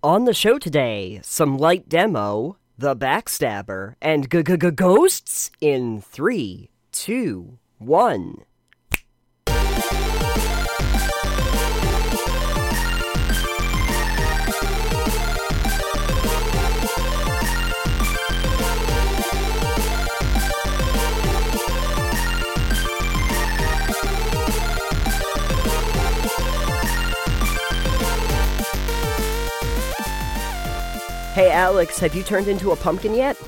On the show today, some light demo, The Backstabber, and g g g ghosts in three, two, one. Hey Alex, have you turned into a pumpkin yet?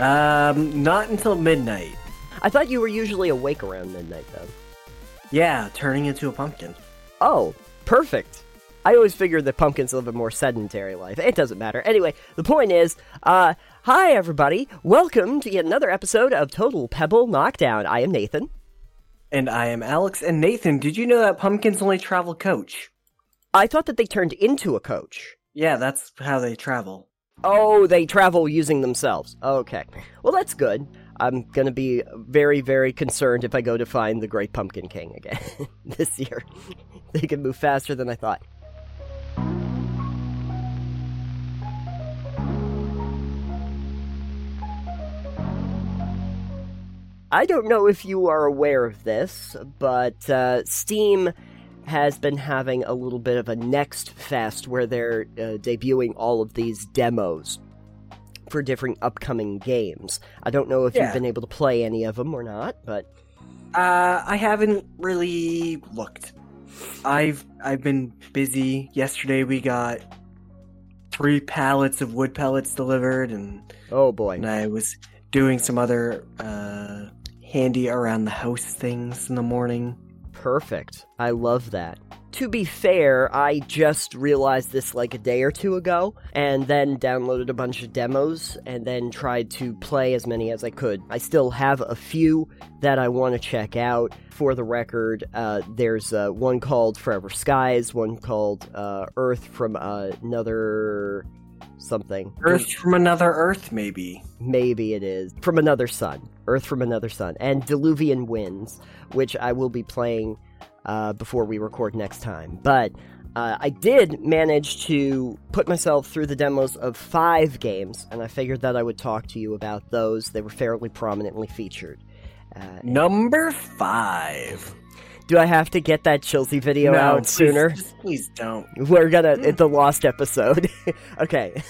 Um, not until midnight. I thought you were usually awake around midnight though. Yeah, turning into a pumpkin. Oh, perfect. I always figured that pumpkins live a more sedentary life. It doesn't matter. Anyway, the point is, uh, hi everybody. Welcome to yet another episode of Total Pebble Knockdown. I am Nathan. And I am Alex. And Nathan, did you know that pumpkins only travel coach? I thought that they turned into a coach. Yeah, that's how they travel. Oh, they travel using themselves. Okay. Well, that's good. I'm going to be very, very concerned if I go to find the Great Pumpkin King again this year. they can move faster than I thought. I don't know if you are aware of this, but uh, Steam has been having a little bit of a next fest where they're uh, debuting all of these demos for different upcoming games. I don't know if Yeah. you've been able to play any of them or not, but Uh, I haven't really looked. I've I've been busy. Yesterday we got three pallets of wood pellets delivered, and, oh boy. and I was doing some other uh, handy around the house things in the morning. Perfect. I love that. To be fair, I just realized this like a day or two ago, and then downloaded a bunch of demos, and then tried to play as many as I could. I still have a few that I want to check out. For the record, uh, there's uh, one called Forever Skies, one called uh, Earth from uh, another something. Earth from another Earth, maybe. Maybe it is. From Another Sun. Earth from Another Sun. And Diluvian Winds, which I will be playing uh, before we record next time. But uh, I did manage to put myself through the demos of five games, and I figured that I would talk to you about those. They were fairly prominently featured. Uh, Number five. Do I have to get that Chilsea video No, out please- sooner? Just please don't. We're gonna it's the lost episode. okay.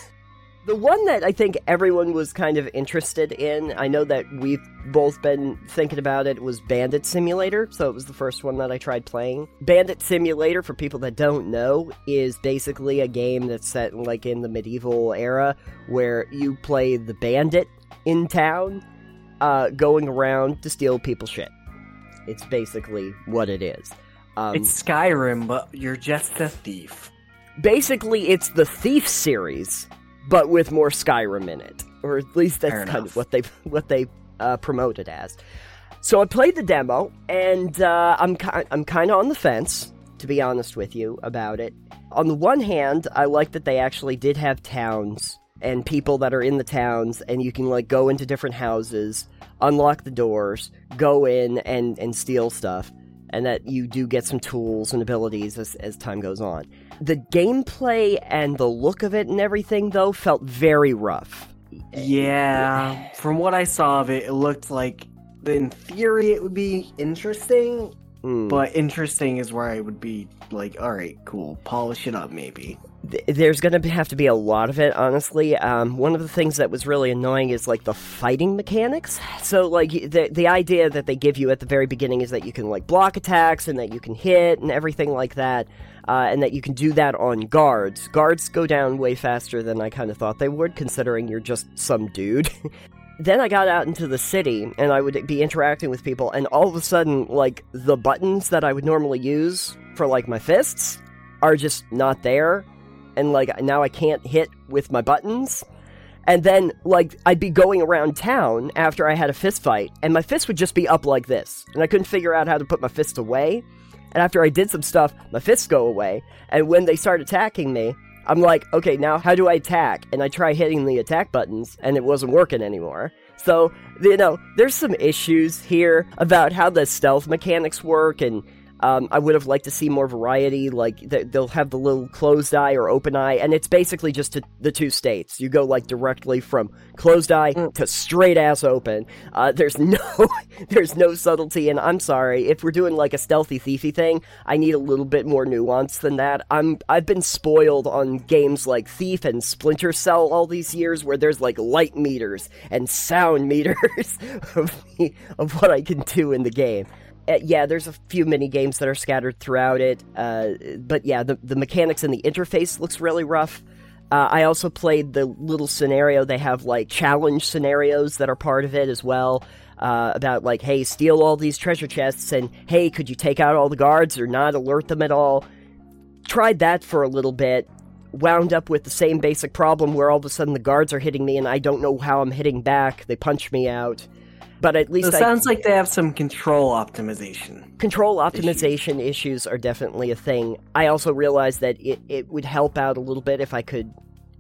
The one that I think everyone was kind of interested in, I know that we've both been thinking about it, was Bandit Simulator. So it was the first one that I tried playing. Bandit Simulator, for people that don't know, is basically a game that's set like in the medieval era where you play the bandit in town, uh, going around to steal people's shit. It's basically what it is. Um, It's Skyrim, but you're just a thief. basically it's the thief series but with more skyrim in it or at least that's kind of what they what they uh, promote it as so i played the demo and uh, i'm ki- i'm kind of on the fence to be honest with you about it on the one hand i like that they actually did have towns and people that are in the towns and you can like go into different houses unlock the doors go in and and steal stuff and that you do get some tools and abilities as, as time goes on the gameplay and the look of it and everything though felt very rough Yeah, from what I saw of it, it looked like in theory it would be interesting, Hmm. but interesting is where I would be like, all right, cool, polish it up maybe. Th- there's gonna have to be a lot of it honestly. Um, one of the things that was really annoying is like the fighting mechanics. So like the, the idea that they give you at the very beginning is that you can like block attacks and that you can hit and everything like that uh, and that you can do that on guards. Guards go down way faster than i kind of thought they would considering you're just some dude. Then I got out into the city and I would be interacting with people, and all of a sudden, like, the buttons that I would normally use for, like, my fists are just not there. And, like, now I can't hit with my buttons. And then, like, I'd be going around town after I had a fist fight, and my fist would just be up like this. And I couldn't figure out how to put my fist away. And after I did some stuff, my fists go away. And when they start attacking me, I'm like, okay, now how do I attack? And I try hitting the attack buttons, and it wasn't working anymore. So, you know, there's some issues here about how the stealth mechanics work and Um, I would have liked to see more variety. Like they'll have the little closed eye or open eye, and it's basically just to the two states. You go like directly from closed eye mm. to straight ass open. Uh, there's no there's no subtlety, and I'm sorry if we're doing like a stealthy thiefy thing. I need a little bit more nuance than that. I'm I've been spoiled on games like Thief and Splinter Cell all these years, where there's like light meters and sound meters of, of what I can do in the game uh, yeah, there's a few mini games that are scattered throughout it. Uh, but yeah, the the mechanics and the interface looks really rough. Uh, I also played the little scenario. They have like challenge scenarios that are part of it as well. Uh, about like, hey, steal all these treasure chests, and hey, could you take out all the guards or not alert them at all? Tried that for a little bit. Wound up with the same basic problem where all of a sudden the guards are hitting me and I don't know how I'm hitting back. They punch me out but at least so it I, sounds like they have some control optimization. Control optimization issues. issues are definitely a thing. I also realized that it, it would help out a little bit if I could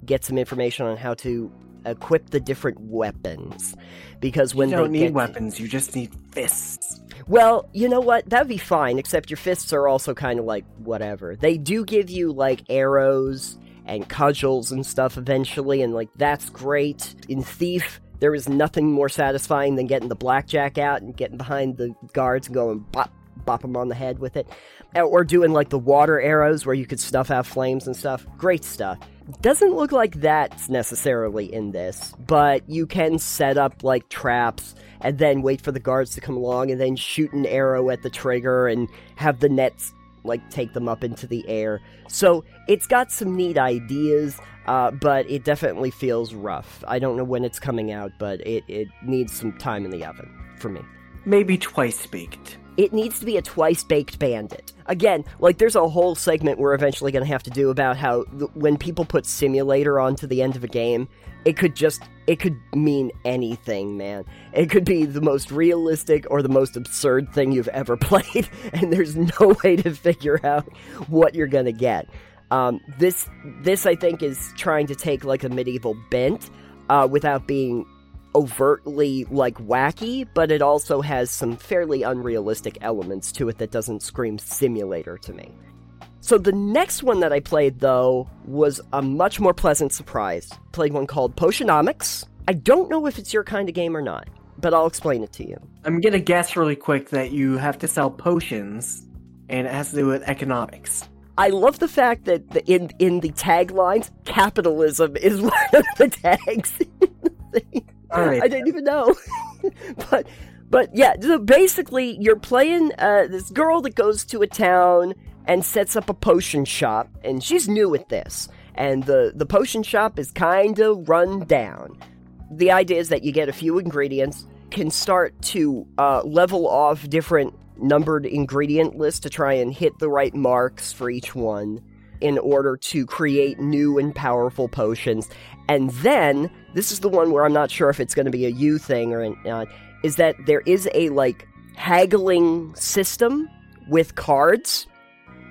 get some information on how to equip the different weapons. Because when you don't need weapons, you just need fists. Well, you know what? That'd be fine, except your fists are also kind of like whatever. They do give you like arrows and cudgels and stuff eventually, and like that's great. In Thief, there is nothing more satisfying than getting the blackjack out and getting behind the guards and going bop, bop them on the head with it. Or doing like the water arrows where you could snuff out flames and stuff. Great stuff. Doesn't look like that's necessarily in this, but you can set up like traps and then wait for the guards to come along and then shoot an arrow at the trigger and have the nets like take them up into the air. So it's got some neat ideas. Uh, but it definitely feels rough. I don't know when it's coming out, but it, it needs some time in the oven for me. Maybe twice baked. It needs to be a twice baked bandit. Again, like there's a whole segment we're eventually going to have to do about how th- when people put simulator onto the end of a game, it could just it could mean anything, man. It could be the most realistic or the most absurd thing you've ever played, and there's no way to figure out what you're going to get. Um, this this I think is trying to take like a medieval bent uh, without being overtly like wacky, but it also has some fairly unrealistic elements to it that doesn't scream simulator to me. So the next one that I played though was a much more pleasant surprise. Played one called Potionomics. I don't know if it's your kind of game or not, but I'll explain it to you. I'm gonna guess really quick that you have to sell potions, and it has to do with economics. I love the fact that the, in in the taglines, capitalism is one of the tags. All right. I didn't even know, but but yeah. So basically, you're playing uh, this girl that goes to a town and sets up a potion shop, and she's new at this. And the the potion shop is kind of run down. The idea is that you get a few ingredients, can start to uh, level off different numbered ingredient list to try and hit the right marks for each one in order to create new and powerful potions. And then, this is the one where I'm not sure if it's going to be a you thing or not, is that there is a like haggling system with cards.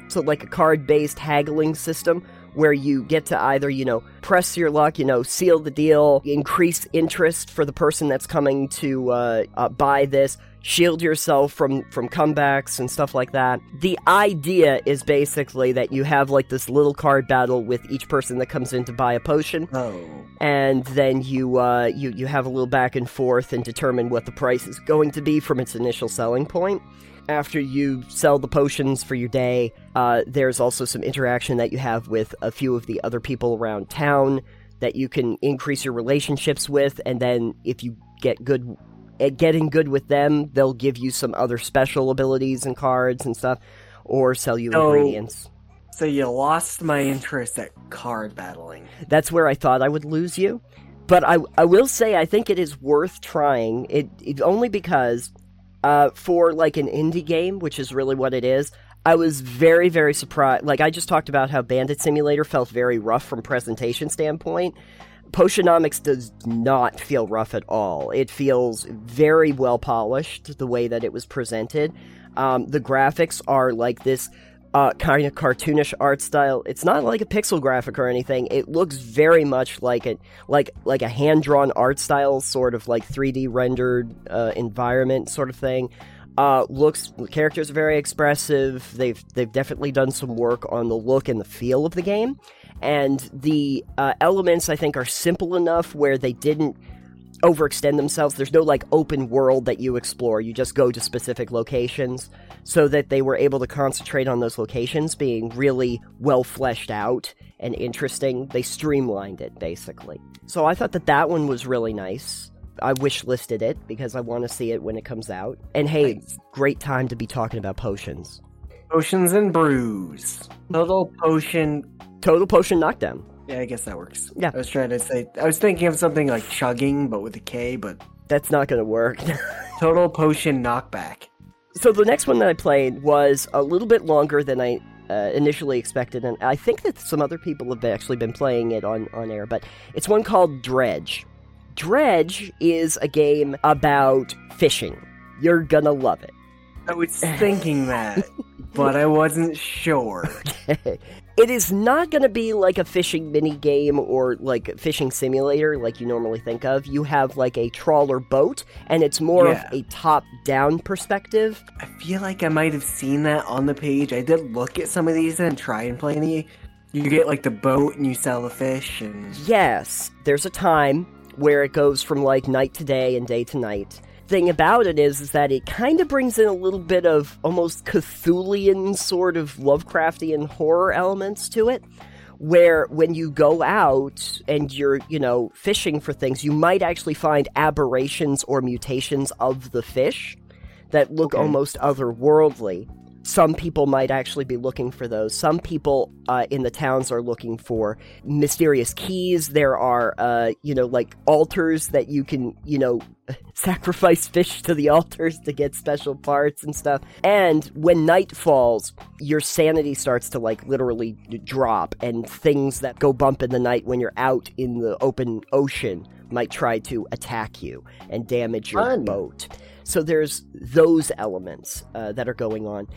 So, like a card based haggling system where you get to either, you know, press your luck, you know, seal the deal, increase interest for the person that's coming to uh, uh, buy this, shield yourself from from comebacks and stuff like that. The idea is basically that you have like this little card battle with each person that comes in to buy a potion. Oh. And then you uh you you have a little back and forth and determine what the price is going to be from its initial selling point. After you sell the potions for your day, uh, there's also some interaction that you have with a few of the other people around town that you can increase your relationships with, and then if you get good at getting good with them, they'll give you some other special abilities and cards and stuff, or sell you so, ingredients. So you lost my interest at card battling. That's where I thought I would lose you. But I, I will say I think it is worth trying. It, it only because uh, for like an indie game, which is really what it is, I was very, very surprised. Like I just talked about how Bandit Simulator felt very rough from presentation standpoint. Potionomics does not feel rough at all. It feels very well polished the way that it was presented. Um, the graphics are like this uh, kind of cartoonish art style. It's not like a pixel graphic or anything. It looks very much like a like like a hand drawn art style, sort of like 3D rendered uh, environment sort of thing. Uh, looks characters are very expressive. They've they've definitely done some work on the look and the feel of the game, and the uh, elements I think are simple enough where they didn't overextend themselves. There's no like open world that you explore. You just go to specific locations so that they were able to concentrate on those locations being really well fleshed out and interesting. They streamlined it basically. So I thought that that one was really nice. I wish listed it because I want to see it when it comes out. And hey, Nice. great time to be talking about potions. Potions and brews. Little potion. Total potion knockdown. Yeah, I guess that works. Yeah. I was trying to say. I was thinking of something like chugging, but with a K. But That's not going to work. total potion knockback. So the next one that I played was a little bit longer than I uh, initially expected, and I think that some other people have actually been playing it on, on air. But it's one called Dredge. Dredge is a game about fishing. You're gonna love it. I was thinking that, but I wasn't sure. it is not going to be like a fishing mini game or like a fishing simulator like you normally think of. You have like a trawler boat, and it's more Yeah. of a top down perspective. I feel like I might have seen that on the page. I did look at some of these and try and play any. You get like the boat and you sell the fish and Yes, there's a time where it goes from like night to day and day to night. Thing about it is, is that it kind of brings in a little bit of almost Cthulian sort of Lovecraftian horror elements to it. Where when you go out and you're, you know, fishing for things, you might actually find aberrations or mutations of the fish that look Okay. almost otherworldly. Some people might actually be looking for those. Some people uh, in the towns are looking for mysterious keys. There are, uh, you know, like altars that you can, you know, sacrifice fish to the altars to get special parts and stuff. And when night falls, your sanity starts to like literally drop, and things that go bump in the night when you're out in the open ocean might try to attack you and damage your Fun. boat. So there's those elements uh, that are going on.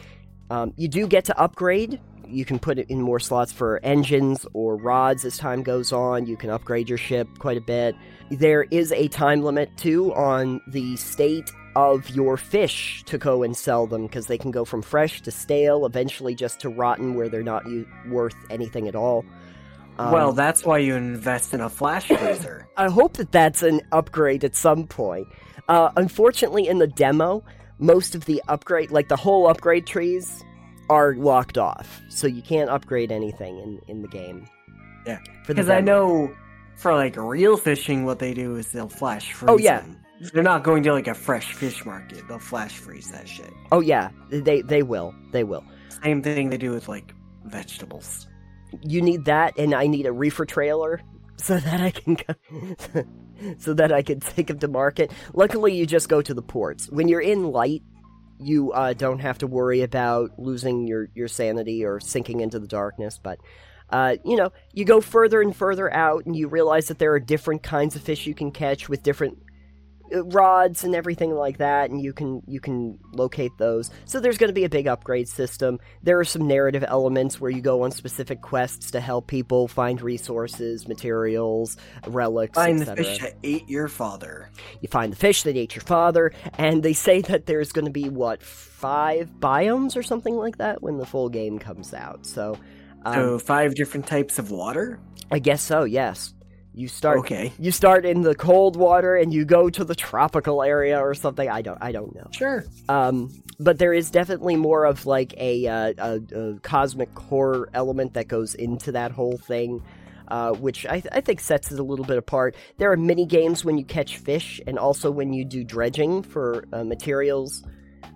Um, you do get to upgrade. You can put it in more slots for engines or rods as time goes on. You can upgrade your ship quite a bit. There is a time limit too on the state of your fish to go and sell them because they can go from fresh to stale, eventually just to rotten where they're not u- worth anything at all. Um, well, that's why you invest in a flash freezer. I hope that that's an upgrade at some point. Uh, unfortunately, in the demo, most of the upgrade, like the whole upgrade trees, are locked off, so you can't upgrade anything in in the game. Yeah. Because I know for like real fishing, what they do is they'll flash freeze. Oh, yeah. them. They're not going to like a fresh fish market. They'll flash freeze that shit. Oh yeah, they they will, they will. Same thing they do with like vegetables. You need that, and I need a reefer trailer so that I can go, so that I could take them to market. Luckily, you just go to the ports when you're in light. You uh, don't have to worry about losing your, your sanity or sinking into the darkness, but uh, you know, you go further and further out, and you realize that there are different kinds of fish you can catch with different rods and everything like that, and you can you can locate those. So there's going to be a big upgrade system. There are some narrative elements where you go on specific quests to help people find resources, materials, relics, Find the fish that ate your father. You find the fish that ate your father, and they say that there's going to be what five biomes or something like that when the full game comes out. So, um, So five different types of water. I guess so. Yes, you start. Okay, You start in the cold water and you go to the tropical area or something. I don't. I don't know. sure. Um, but there is definitely more of like a, uh, a, a cosmic horror element that goes into that whole thing, uh, which I, I think sets it a little bit apart. There are mini games when you catch fish, and also when you do dredging for uh, materials.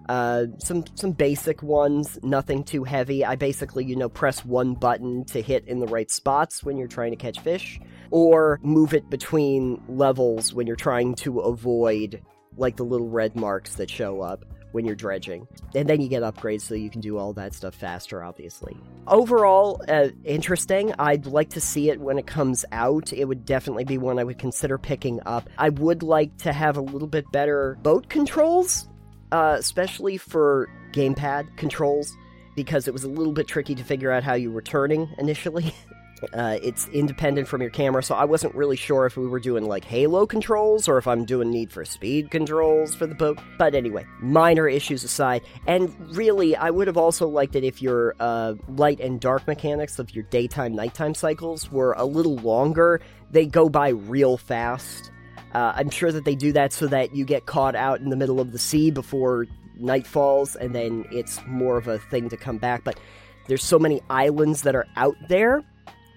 Uh, some some basic ones, nothing too heavy. I basically, you know, press one button to hit in the right spots when you're trying to catch fish, or move it between levels when you're trying to avoid like the little red marks that show up when you're dredging. And then you get upgrades so you can do all that stuff faster, obviously. Overall, uh, interesting. I'd like to see it when it comes out. It would definitely be one I would consider picking up. I would like to have a little bit better boat controls, uh, especially for gamepad controls, because it was a little bit tricky to figure out how you were turning initially. Uh, it's independent from your camera, so I wasn't really sure if we were doing like Halo controls or if I'm doing Need for Speed controls for the boat. But anyway, minor issues aside, and really, I would have also liked it if your uh, light and dark mechanics of your daytime nighttime cycles were a little longer. They go by real fast. Uh, I'm sure that they do that so that you get caught out in the middle of the sea before night falls, and then it's more of a thing to come back. But there's so many islands that are out there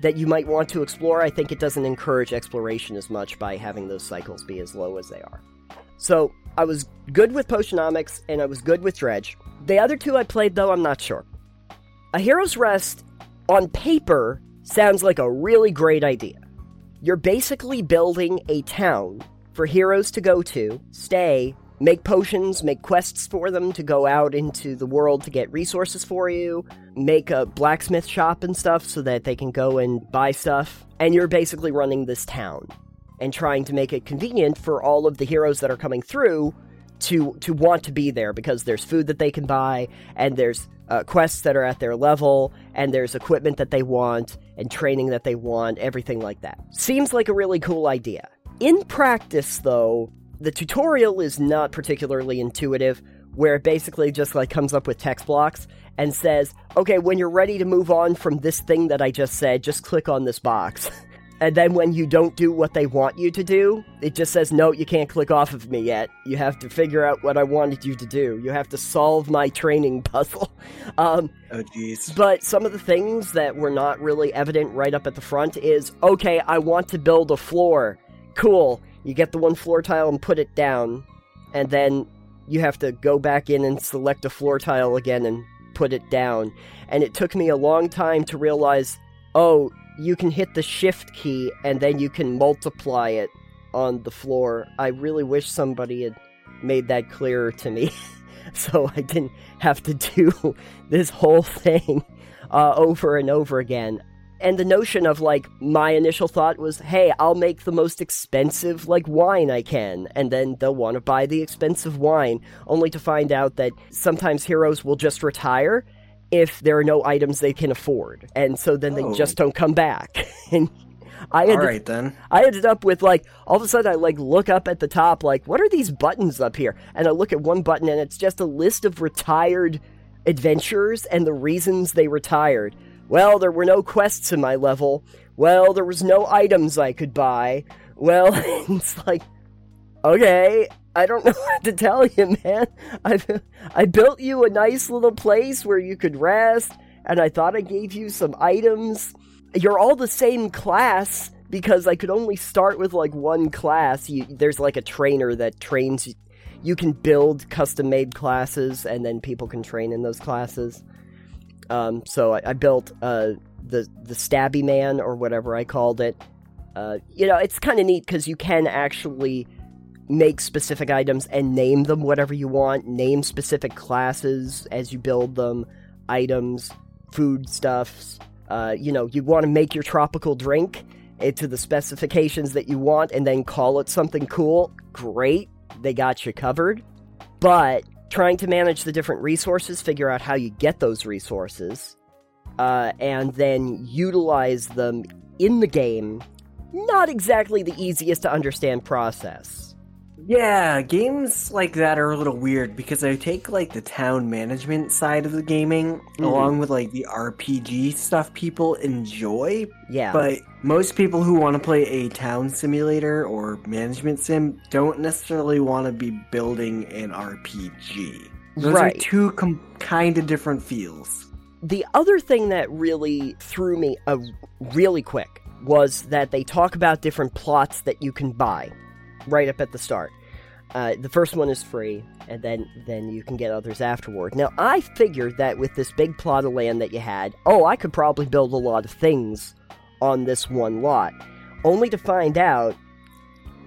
that you might want to explore. I think it doesn't encourage exploration as much by having those cycles be as low as they are. So I was good with Potionomics and I was good with Dredge. The other two I played, though, I'm not sure. A Hero's Rest, on paper, sounds like a really great idea. You're basically building a town for heroes to go to, stay, make potions, make quests for them to go out into the world to get resources for you, make a blacksmith shop and stuff so that they can go and buy stuff. And you're basically running this town and trying to make it convenient for all of the heroes that are coming through to to want to be there because there's food that they can buy and there's uh, quests that are at their level and there's equipment that they want and training that they want everything like that. Seems like a really cool idea. In practice though the tutorial is not particularly intuitive, where it basically just like comes up with text blocks and says, okay, when you're ready to move on from this thing that I just said, just click on this box. and then when you don't do what they want you to do, it just says, no, you can't click off of me yet. You have to figure out what I wanted you to do. You have to solve my training puzzle. Um, oh, jeez. But some of the things that were not really evident right up at the front is, okay, I want to build a floor. Cool you get the one floor tile and put it down, and then you have to go back in and select a floor tile again and put it down. And it took me a long time to realize oh, you can hit the shift key and then you can multiply it on the floor. I really wish somebody had made that clearer to me so I didn't have to do this whole thing uh, over and over again and the notion of like my initial thought was hey i'll make the most expensive like wine i can and then they'll want to buy the expensive wine only to find out that sometimes heroes will just retire if there are no items they can afford and so then oh. they just oh. don't come back and I ended, all right then. I ended up with like all of a sudden I like look up at the top like what are these buttons up here and I look at one button and it's just a list of retired adventurers and the reasons they retired well, there were no quests in my level. Well, there was no items I could buy. Well, it's like, okay, I don't know what to tell you, man. I I built you a nice little place where you could rest, and I thought I gave you some items. You're all the same class because I could only start with like one class. You, there's like a trainer that trains. You can build custom made classes, and then people can train in those classes. Um, so I, I built uh, the the Stabby Man or whatever I called it. Uh, you know, it's kind of neat because you can actually make specific items and name them whatever you want. Name specific classes as you build them, items, food stuffs. Uh, you know, you want to make your tropical drink into the specifications that you want and then call it something cool. Great, they got you covered. But trying to manage the different resources, figure out how you get those resources, uh, and then utilize them in the game. Not exactly the easiest to understand process. Yeah, games like that are a little weird because I take like the town management side of the gaming mm-hmm. along with like the RPG stuff people enjoy. Yeah. But most people who want to play a town simulator or management sim don't necessarily want to be building an RPG. Those right. are two com- kind of different feels. The other thing that really threw me a really quick was that they talk about different plots that you can buy right up at the start. Uh, the first one is free, and then then you can get others afterward. Now, I figured that with this big plot of land that you had, oh, I could probably build a lot of things on this one lot. Only to find out,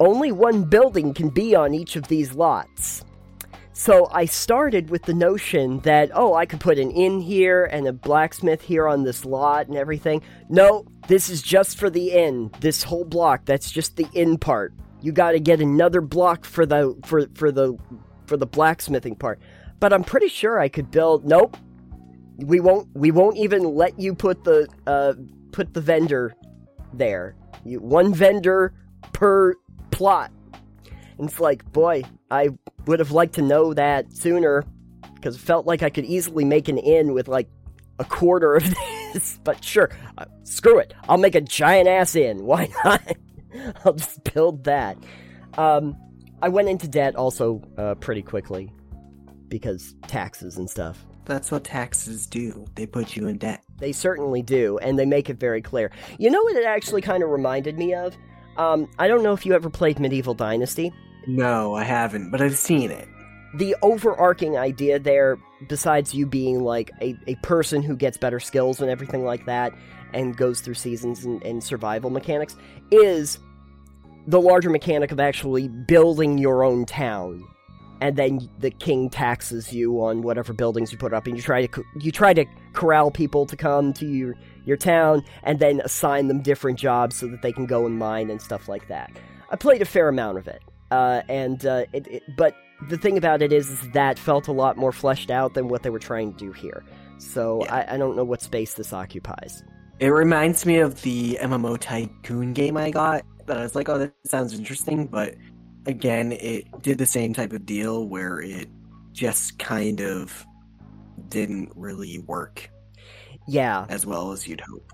only one building can be on each of these lots. So I started with the notion that, oh, I could put an inn here and a blacksmith here on this lot and everything. No, this is just for the inn. This whole block, that's just the inn part you got to get another block for the for for the for the blacksmithing part. But I'm pretty sure I could build. Nope, we won't. We won't even let you put the uh, put the vendor there. You, one vendor per plot. And it's like, boy, I would have liked to know that sooner because it felt like I could easily make an inn with like a quarter of this. But sure, uh, screw it. I'll make a giant ass inn. Why not? I'll just build that. Um, I went into debt also uh, pretty quickly because taxes and stuff. That's what taxes do. They put you in debt. They certainly do, and they make it very clear. You know what it actually kind of reminded me of? Um, I don't know if you ever played Medieval Dynasty. No, I haven't, but I've seen it. The overarching idea there, besides you being like a, a person who gets better skills and everything like that, and goes through seasons and, and survival mechanics, is the larger mechanic of actually building your own town and then the king taxes you on whatever buildings you put up and you try to you try to corral people to come to your your town and then assign them different jobs so that they can go and mine and stuff like that. I played a fair amount of it uh, and uh, it, it, but the thing about it is, is, that felt a lot more fleshed out than what they were trying to do here. So yeah. I, I don't know what space this occupies. It reminds me of the mmo tycoon game i got that i was like oh that sounds interesting but again, it did the same type of deal where it just kind of didn't really work. Yeah. As well as you'd hope.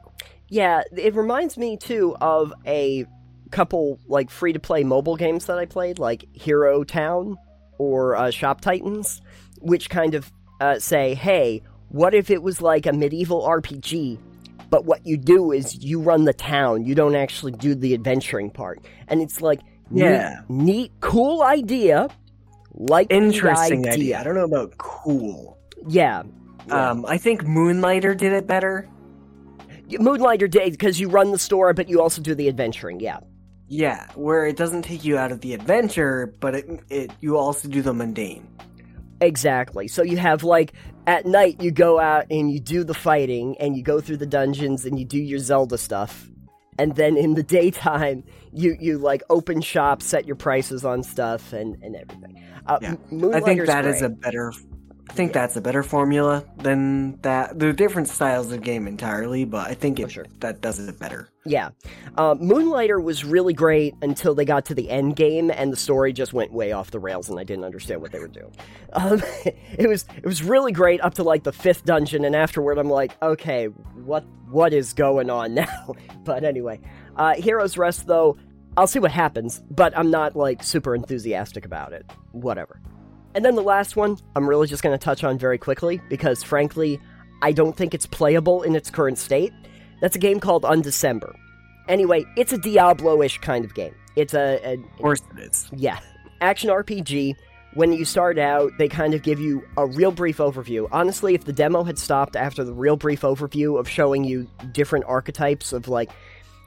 Yeah, it reminds me too of a couple like free to play mobile games that I played, like Hero Town or uh, Shop Titans, which kind of uh, say, hey, what if it was like a medieval RPG? But what you do is you run the town. You don't actually do the adventuring part. And it's like, yeah. Neat, neat cool idea. Like interesting idea. idea. I don't know about cool. Yeah. Um, I think Moonlighter did it better. Moonlighter did because you run the store, but you also do the adventuring. Yeah. Yeah, where it doesn't take you out of the adventure, but it it you also do the mundane. Exactly. So you have like at night you go out and you do the fighting and you go through the dungeons and you do your Zelda stuff and then in the daytime you you like open shop set your prices on stuff and and everything uh, yeah. i think that great. is a better i think yeah. that's a better formula than that they're different styles of game entirely but i think it, sure. that does it better yeah uh, moonlighter was really great until they got to the end game and the story just went way off the rails and i didn't understand what they were doing um, it was it was really great up to like the fifth dungeon and afterward i'm like okay what what is going on now? but anyway, uh, Hero's Rest, though, I'll see what happens, but I'm not, like, super enthusiastic about it. Whatever. And then the last one, I'm really just going to touch on very quickly, because frankly, I don't think it's playable in its current state. That's a game called Undecember. Anyway, it's a Diablo ish kind of game. It's a, a. Of course it is. Yeah. Action RPG when you start out, they kind of give you a real brief overview. Honestly, if the demo had stopped after the real brief overview of showing you different archetypes of like,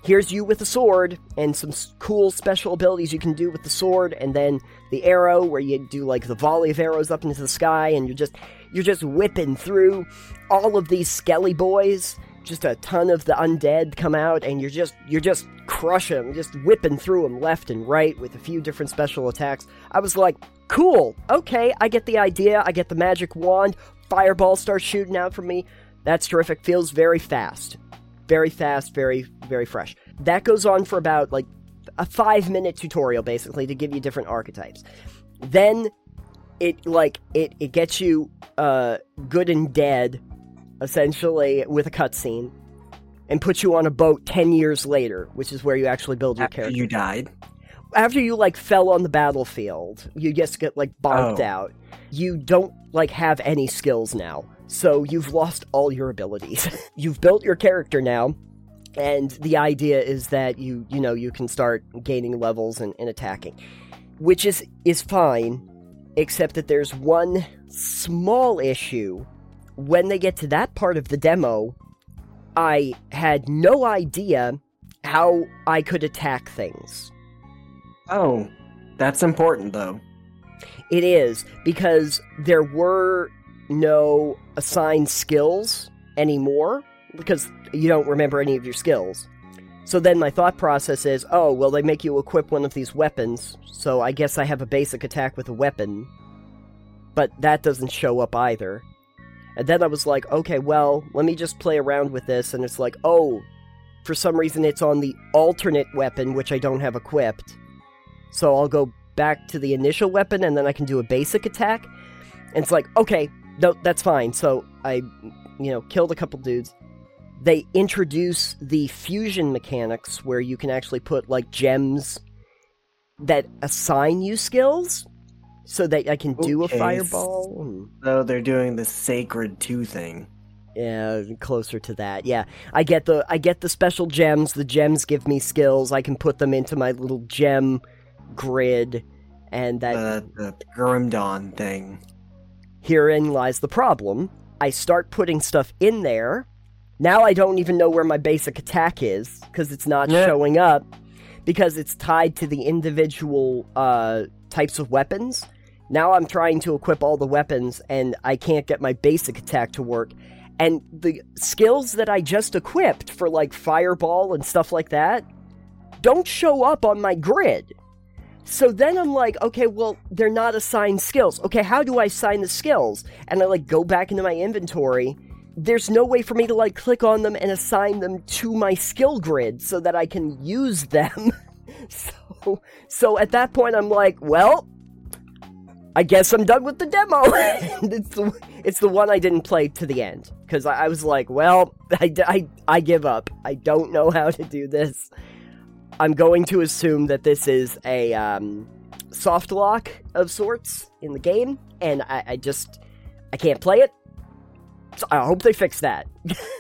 here's you with a sword and some cool special abilities you can do with the sword, and then the arrow where you do like the volley of arrows up into the sky, and you're just you're just whipping through all of these skelly boys. Just a ton of the undead come out, and you're just you're just crushing them, just whipping through them left and right with a few different special attacks. I was like, Cool. Okay, I get the idea. I get the magic wand. Fireball starts shooting out from me. That's terrific. Feels very fast. Very fast, very, very fresh. That goes on for about like a five minute tutorial basically to give you different archetypes. Then it like it it gets you uh good and dead essentially with a cutscene and puts you on a boat 10 years later, which is where you actually build your After character. You died after you like fell on the battlefield, you just get like bonked oh. out. You don't like have any skills now. So you've lost all your abilities. you've built your character now, and the idea is that you you know you can start gaining levels and, and attacking. Which is is fine, except that there's one small issue. When they get to that part of the demo, I had no idea how I could attack things. Oh, that's important though. It is because there were no assigned skills anymore because you don't remember any of your skills. So then my thought process is, oh, well, they make you equip one of these weapons, so I guess I have a basic attack with a weapon. But that doesn't show up either. And then I was like, okay, well, let me just play around with this, and it's like, oh, for some reason it's on the alternate weapon, which I don't have equipped. So I'll go back to the initial weapon and then I can do a basic attack. And it's like, okay, no, that's fine. So I, you know, killed a couple dudes. They introduce the fusion mechanics where you can actually put like gems that assign you skills so that I can do Okay, a fireball. So they're doing the sacred two thing. Yeah, closer to that. Yeah, I get the I get the special gems. The gems give me skills. I can put them into my little gem grid, and that The the Grim Dawn thing. Herein lies the problem. I start putting stuff in there. Now I don't even know where my basic attack is because it's not Yeah. showing up because it's tied to the individual uh, types of weapons. Now I'm trying to equip all the weapons and I can't get my basic attack to work. And the skills that I just equipped for like fireball and stuff like that don't show up on my grid. So then I'm like, okay, well, they're not assigned skills. Okay, how do I assign the skills? And I like go back into my inventory. There's no way for me to like click on them and assign them to my skill grid so that I can use them. so so at that point I'm like, well, I guess I'm done with the demo. it's the it's the one I didn't play to the end because I, I was like, well, I, I I give up. I don't know how to do this. I'm going to assume that this is a um, soft lock of sorts in the game, and I, I just I can't play it. So I hope they fix that.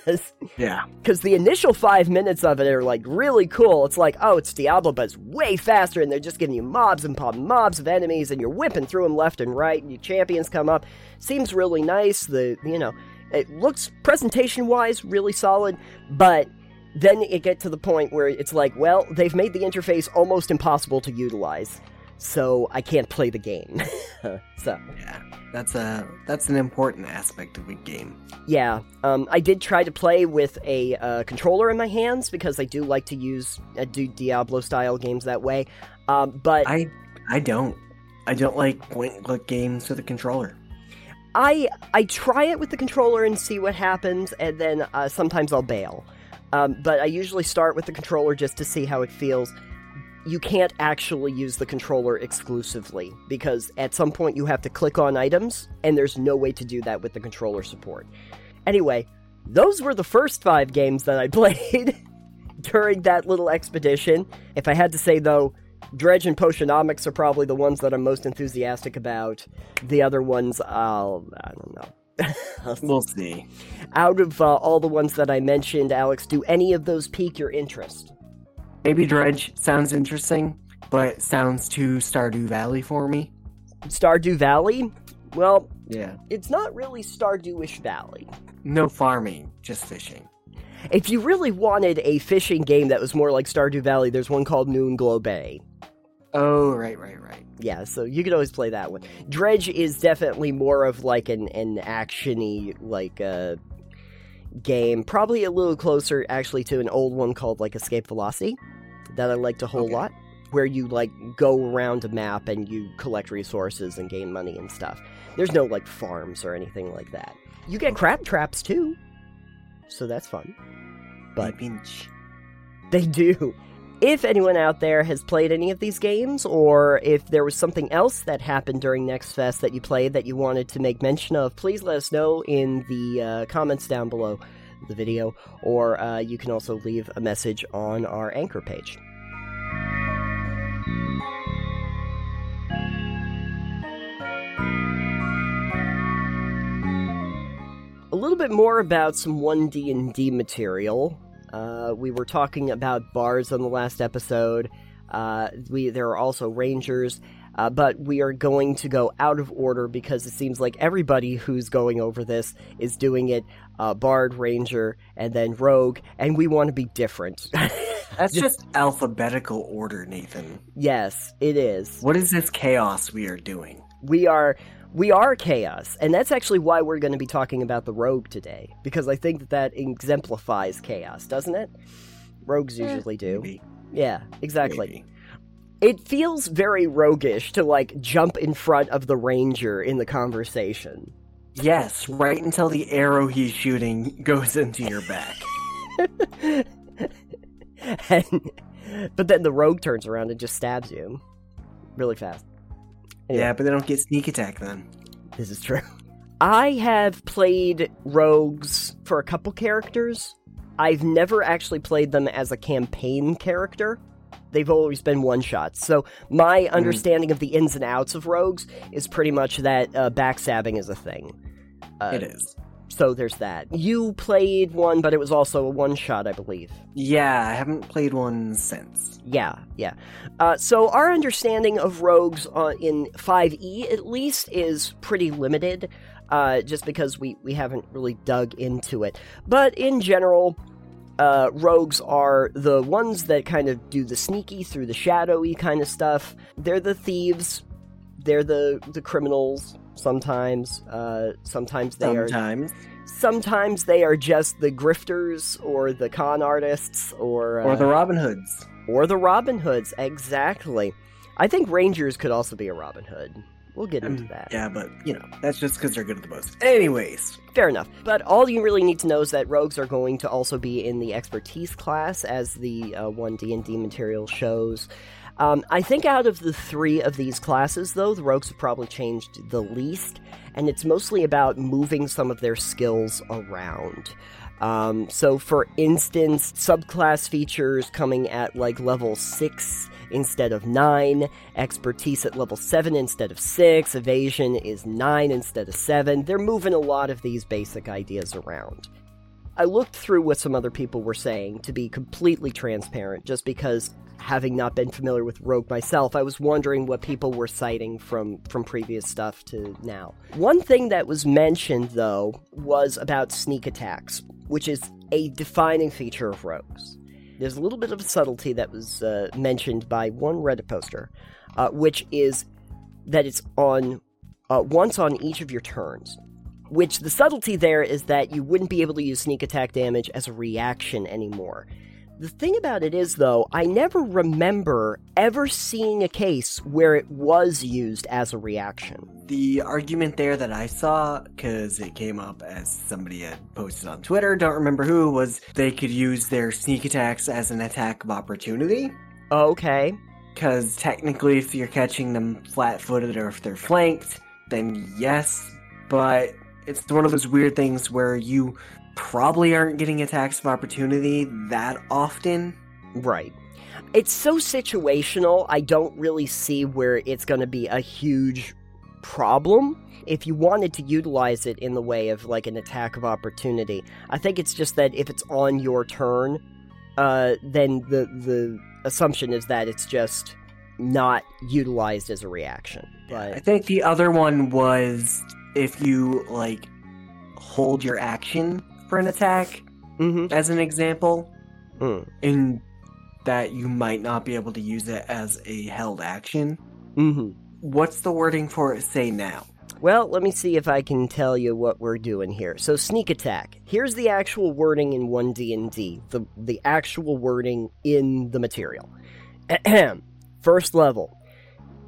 Yeah. Because the initial five minutes of it are like really cool. It's like, oh, it's Diablo, but it's way faster, and they're just giving you mobs and mobs of enemies, and you're whipping through them left and right, and your champions come up. Seems really nice. The you know, it looks presentation wise really solid, but then it get to the point where it's like, well, they've made the interface almost impossible to utilize, so I can't play the game. so Yeah. That's a that's an important aspect of a game. Yeah, um, I did try to play with a uh, controller in my hands because I do like to use uh, do Diablo style games that way. Um, but I, I I don't. I don't like point and click games with a controller. I try it with the controller and see what happens, and then uh, sometimes I'll bail. Um, but I usually start with the controller just to see how it feels. You can't actually use the controller exclusively because at some point you have to click on items, and there's no way to do that with the controller support. Anyway, those were the first five games that I played during that little expedition. If I had to say, though, Dredge and Potionomics are probably the ones that I'm most enthusiastic about. The other ones, I'll, I don't know. We'll see. Out of uh, all the ones that I mentioned, Alex, do any of those pique your interest? Maybe Dredge sounds interesting, but sounds too Stardew Valley for me. Stardew Valley? Well, Yeah. it's not really Stardewish Valley. No farming, just fishing. If you really wanted a fishing game that was more like Stardew Valley, there's one called Moonglow Bay. Oh, right, right, right. Yeah, so you could always play that one. Dredge is definitely more of like an an actiony like uh game, probably a little closer actually to an old one called like Escape Velocity that I liked a whole Okay. lot, where you like go around a map and you collect resources and gain money and stuff. There's no like farms or anything like that. You get crab traps too, so that's fun. But Pinch. they do. If anyone out there has played any of these games, or if there was something else that happened during Next Fest that you played that you wanted to make mention of, please let us know in the uh, comments down below the video, or uh, you can also leave a message on our anchor page. A little bit more about some 1D and D material. Uh, we were talking about bards on the last episode. Uh, we there are also rangers, uh, but we are going to go out of order because it seems like everybody who's going over this is doing it uh, bard, ranger, and then rogue, and we want to be different. That's just alphabetical order, Nathan. yes, it is. What is this chaos we are doing? we are we are chaos and that's actually why we're going to be talking about the rogue today because i think that that exemplifies chaos doesn't it rogues eh, usually do Maybe. yeah exactly Maybe. it feels very roguish to like jump in front of the ranger in the conversation Yes, right until the arrow he's shooting goes into your back. and, but then the rogue turns around and just stabs you really fast. Yeah, but they don't get sneak attack then. This is true. I have played rogues for a couple characters. I've never actually played them as a campaign character. They've always been one shots. So my mm. understanding of the ins and outs of rogues is pretty much that uh, backstabbing is a thing. Uh, it is. So there's that. You played one, but it was also a one shot, I believe. Yeah, I haven't played one since. Yeah, yeah. Uh, so our understanding of rogues uh, in 5e, at least, is pretty limited, uh, just because we, we haven't really dug into it. But in general, uh, rogues are the ones that kind of do the sneaky through the shadowy kind of stuff. They're the thieves. They're the the criminals sometimes. Uh, sometimes they sometimes. are. Sometimes they are just the grifters or the con artists or uh, or the Robin Hoods or the Robin Hoods. Exactly. I think Rangers could also be a Robin Hood. We'll get into that. Yeah, but you know that's just because they're good at the most. Anyways, fair enough. But all you really need to know is that rogues are going to also be in the expertise class, as the uh, one D and D material shows. Um, I think out of the three of these classes, though, the rogues have probably changed the least, and it's mostly about moving some of their skills around. Um, so, for instance, subclass features coming at like level 6 instead of 9, expertise at level 7 instead of 6, evasion is 9 instead of 7. They're moving a lot of these basic ideas around. I looked through what some other people were saying to be completely transparent, just because having not been familiar with Rogue myself, I was wondering what people were citing from from previous stuff to now. One thing that was mentioned though was about sneak attacks, which is a defining feature of Rogues. There's a little bit of a subtlety that was uh, mentioned by one Reddit poster, uh, which is that it's on uh, once on each of your turns. Which the subtlety there is that you wouldn't be able to use sneak attack damage as a reaction anymore. The thing about it is, though, I never remember ever seeing a case where it was used as a reaction. The argument there that I saw, because it came up as somebody had posted on Twitter, don't remember who, was they could use their sneak attacks as an attack of opportunity. Oh, okay. Because technically, if you're catching them flat footed or if they're flanked, then yes, but it's one of those weird things where you probably aren't getting attacks of opportunity that often. Right. It's so situational, I don't really see where it's going to be a huge problem if you wanted to utilize it in the way of like an attack of opportunity. I think it's just that if it's on your turn, uh, then the the assumption is that it's just not utilized as a reaction. But I think the other one was if you like hold your action for an attack, mm-hmm. as an example, mm. in that you might not be able to use it as a held action. Mm-hmm. What's the wording for it say now? Well, let me see if I can tell you what we're doing here. So, sneak attack. Here's the actual wording in 1D&D, the the actual wording in the material. First level.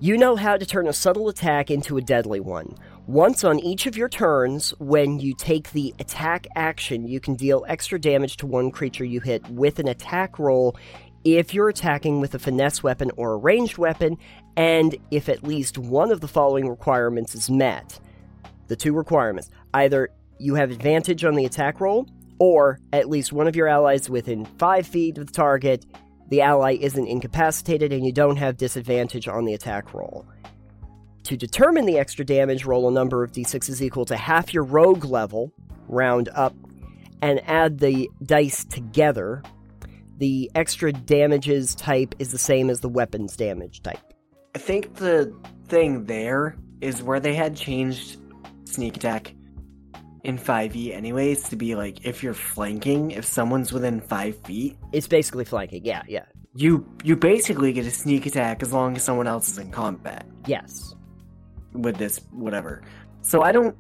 You know how to turn a subtle attack into a deadly one. Once on each of your turns, when you take the attack action, you can deal extra damage to one creature you hit with an attack roll if you're attacking with a finesse weapon or a ranged weapon, and if at least one of the following requirements is met. The two requirements either you have advantage on the attack roll, or at least one of your allies within 5 feet of the target, the ally isn't incapacitated, and you don't have disadvantage on the attack roll. To determine the extra damage, roll a number of d6s equal to half your rogue level, round up, and add the dice together. The extra damages type is the same as the weapons damage type. I think the thing there is where they had changed sneak attack in 5e anyways to be like if you're flanking if someone's within 5 feet it's basically flanking yeah yeah you you basically get a sneak attack as long as someone else is in combat yes with this whatever. So I don't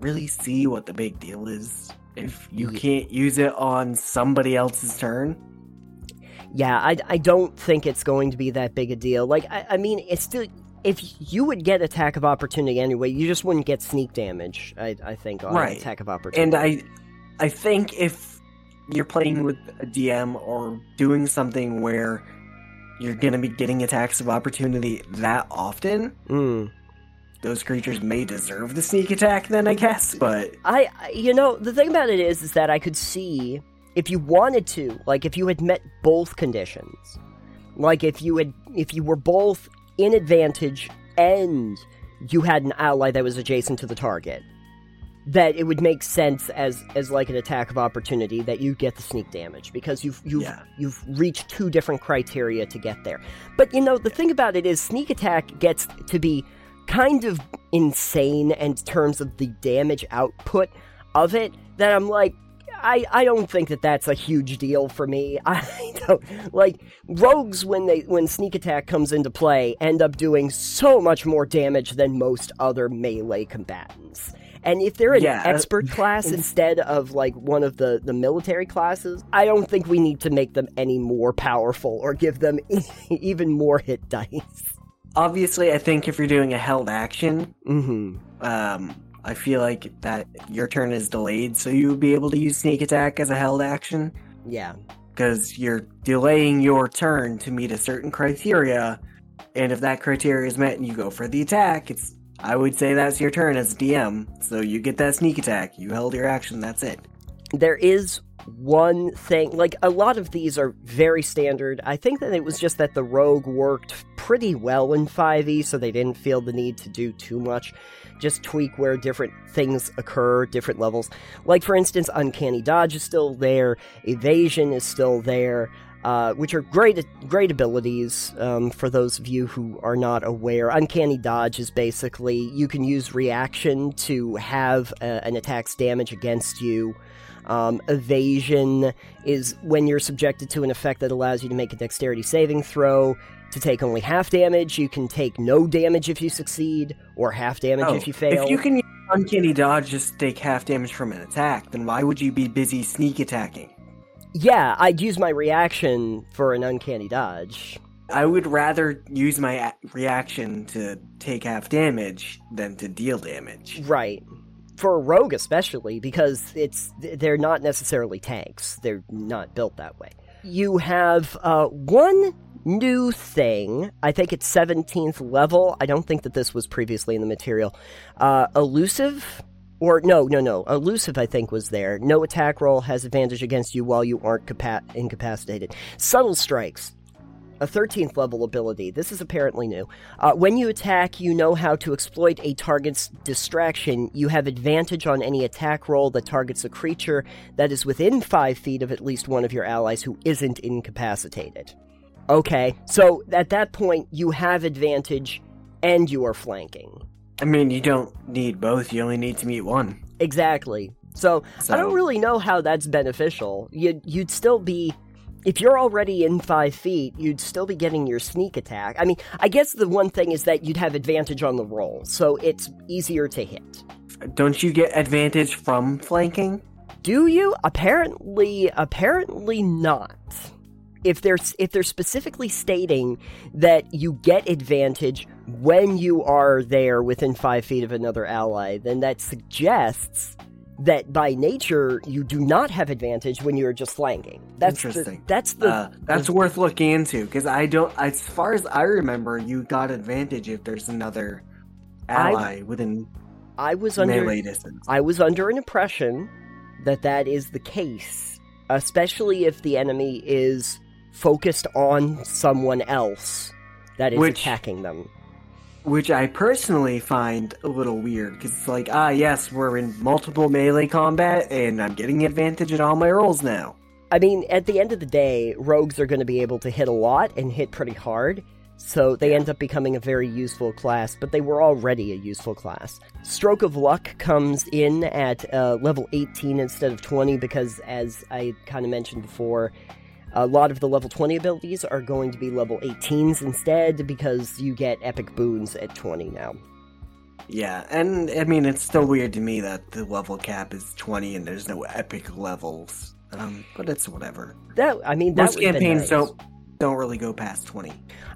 really see what the big deal is if you can't use it on somebody else's turn. Yeah, I, I don't think it's going to be that big a deal. Like, I, I mean, it's still. If you would get attack of opportunity anyway, you just wouldn't get sneak damage. I, I think on right. attack of opportunity. And I, I think if you're playing with a DM or doing something where you're going to be getting attacks of opportunity that often, Mm. Those creatures may deserve the sneak attack then, I guess, but I, you know, the thing about it is, is that I could see if you wanted to, like if you had met both conditions, like if you had, if you were both in advantage and you had an ally that was adjacent to the target, that it would make sense as as like an attack of opportunity that you get the sneak damage because you've you've Yeah. you've reached two different criteria to get there. But you know, the thing about it is sneak attack gets to be kind of insane in terms of the damage output of it that I'm like I, I don't think that that's a huge deal for me. I don't like rogues when they when sneak attack comes into play end up doing so much more damage than most other melee combatants. And if they're an Yeah, expert class instead of like one of the the military classes, I don't think we need to make them any more powerful or give them even more hit dice. Obviously I think if you're doing a held action, Mhm. um, I feel like that your turn is delayed, so you would be able to use sneak attack as a held action Yeah. because you're delaying your turn to meet a certain criteria, and if that criteria is met and you go for the attack, it's I would say that's your turn as DM. So you get that sneak attack. You held your action. That's it. there is one thing like a lot of these are very standard i think that it was just that the rogue worked pretty well in 5e so they didn't feel the need to do too much just tweak where different things occur different levels like for instance uncanny dodge is still there evasion is still there uh, which are great great abilities um, for those of you who are not aware. Uncanny dodge is basically you can use reaction to have uh an attack's damage against you. Um, evasion is when you're subjected to an effect that allows you to make a dexterity saving throw to take only half damage. You can take no damage if you succeed, or half damage Oh, if you fail. If you can use uncanny dodge just to take half damage from an attack, then why would you be busy sneak attacking? Yeah, I'd use my reaction for an uncanny dodge. I would rather use my reaction to take half damage than to deal damage. Right. For a rogue especially because it's they're not necessarily tanks. They're not built that way. You have uh, one new thing. I think it's 17th level. I don't think that this was previously in the material. Uh, elusive or no, no, no. Elusive I think was there. No attack roll has advantage against you while you aren't capa- incapacitated. Subtle strikes a 13th level ability. This is apparently new. Uh, when you attack, you know how to exploit a target's distraction. You have advantage on any attack roll that targets a creature that is within 5 feet of at least one of your allies who isn't incapacitated. Okay, so at that point, you have advantage and you are flanking. I mean, you don't need both, you only need to meet one. Exactly. So, I don't really know how that's beneficial. You'd, you'd still be. If you're already in five feet, you'd still be getting your sneak attack. I mean, I guess the one thing is that you'd have advantage on the roll, so it's easier to hit. Don't you get advantage from flanking? Do you? Apparently, apparently not. If they're if they're specifically stating that you get advantage when you are there within five feet of another ally, then that suggests that by nature you do not have advantage when you're just flanking. That's Interesting. The, that's the uh, that's worth looking into because I don't. As far as I remember, you got advantage if there's another I- ally within I was under melee distance. I was under an impression that that is the case, especially if the enemy is focused on someone else that is Which- attacking them. Which I personally find a little weird because it's like, ah, yes, we're in multiple melee combat and I'm getting advantage in all my rolls now. I mean, at the end of the day, rogues are going to be able to hit a lot and hit pretty hard, so they end up becoming a very useful class, but they were already a useful class. Stroke of Luck comes in at uh, level 18 instead of 20 because, as I kind of mentioned before, a lot of the level 20 abilities are going to be level 18s instead because you get epic boons at 20 now. Yeah, and I mean, it's still weird to me that the level cap is 20 and there's no epic levels. Um, but it's whatever. That I mean, that Most campaigns nice. don't don't really go past 20.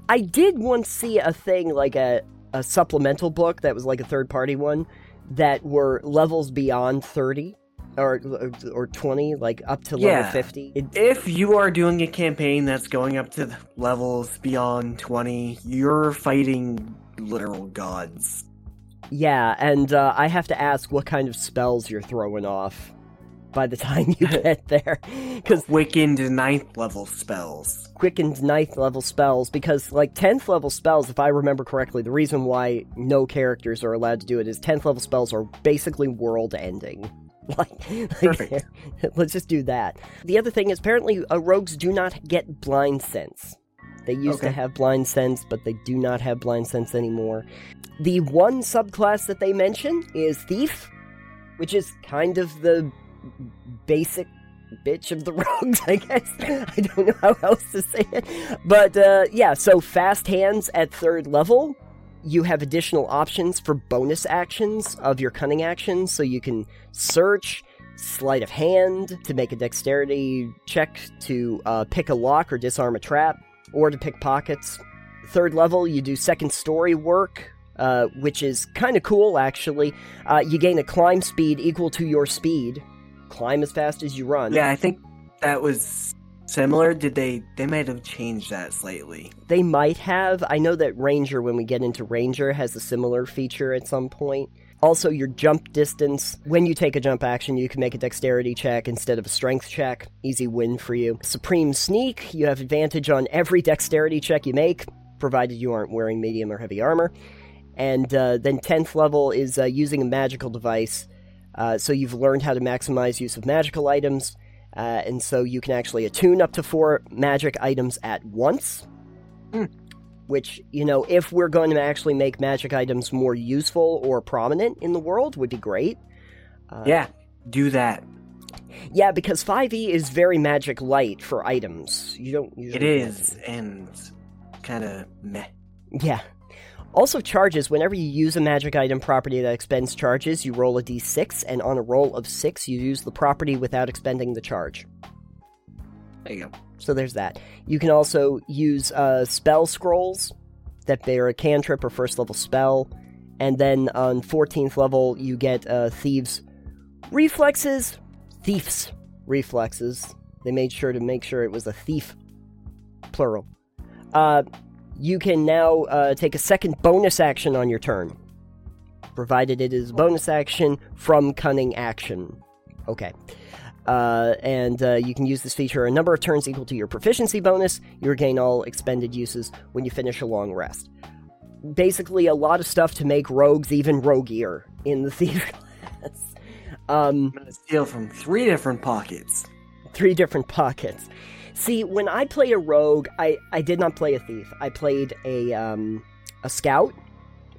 I did once see a thing like a, a supplemental book that was like a third party one that were levels beyond 30. Or or 20 like up to level Yeah. 50 It- If you are doing a campaign that's going up to levels beyond 20, you're fighting literal gods. yeah and uh, i have to ask what kind of spells you're throwing off by the time you get there because Quickened ninth level spells. quickened ninth level spells because like 10th level spells if i remember correctly the reason why no characters are allowed to do it is 10th level spells are basically world ending like, Perfect. let's just do that the other thing is apparently uh, rogues do not get blind sense they used to have blind sense but they do not have blind sense anymore the one subclass that they mention is thief which is kind of the basic bitch of the rogues, I guess. I don't know how else to say it. But uh, yeah, so fast hands at third level. You have additional options for bonus actions of your cunning actions, so you can search, sleight of hand to make a dexterity check to uh, pick a lock or disarm a trap, or to pick pockets. Third level, you do second story work, uh, which is kind of cool actually. Uh, you gain a climb speed equal to your speed. Climb as fast as you run. Yeah, I think that was similar. Did they? They might have changed that slightly. They might have. I know that Ranger, when we get into Ranger, has a similar feature at some point. Also, your jump distance. When you take a jump action, you can make a dexterity check instead of a strength check. Easy win for you. Supreme Sneak. You have advantage on every dexterity check you make, provided you aren't wearing medium or heavy armor. And uh, then 10th level is uh, using a magical device. Uh, so you've learned how to maximize use of magical items. Uh, and so you can actually attune up to four magic items at once. Hmm. Which, you know, if we're going to actually make magic items more useful or prominent in the world, would be great. Uh, yeah, do that. Yeah, because 5e is very magic light for items. You don't usually. It is, and kind of meh. Yeah. Also, charges. Whenever you use a magic item property that expends charges, you roll a d6, and on a roll of 6, you use the property without expending the charge. There you go. So there's that. You can also use uh, spell scrolls that bear a cantrip or first level spell. And then on 14th level, you get uh, Thieves' reflexes. Thief's reflexes. They made sure to make sure it was a thief, plural. Uh, you can now uh, take a second bonus action on your turn, provided it is a bonus action from cunning action. Okay. Uh, and uh, you can use this feature a number of turns equal to your proficiency bonus. You regain all expended uses when you finish a long rest. Basically, a lot of stuff to make rogues even roguier in the theater class. Um, I'm gonna steal from three different pockets. three different pockets. See, when I play a rogue, I, I did not play a thief. I played a um a scout.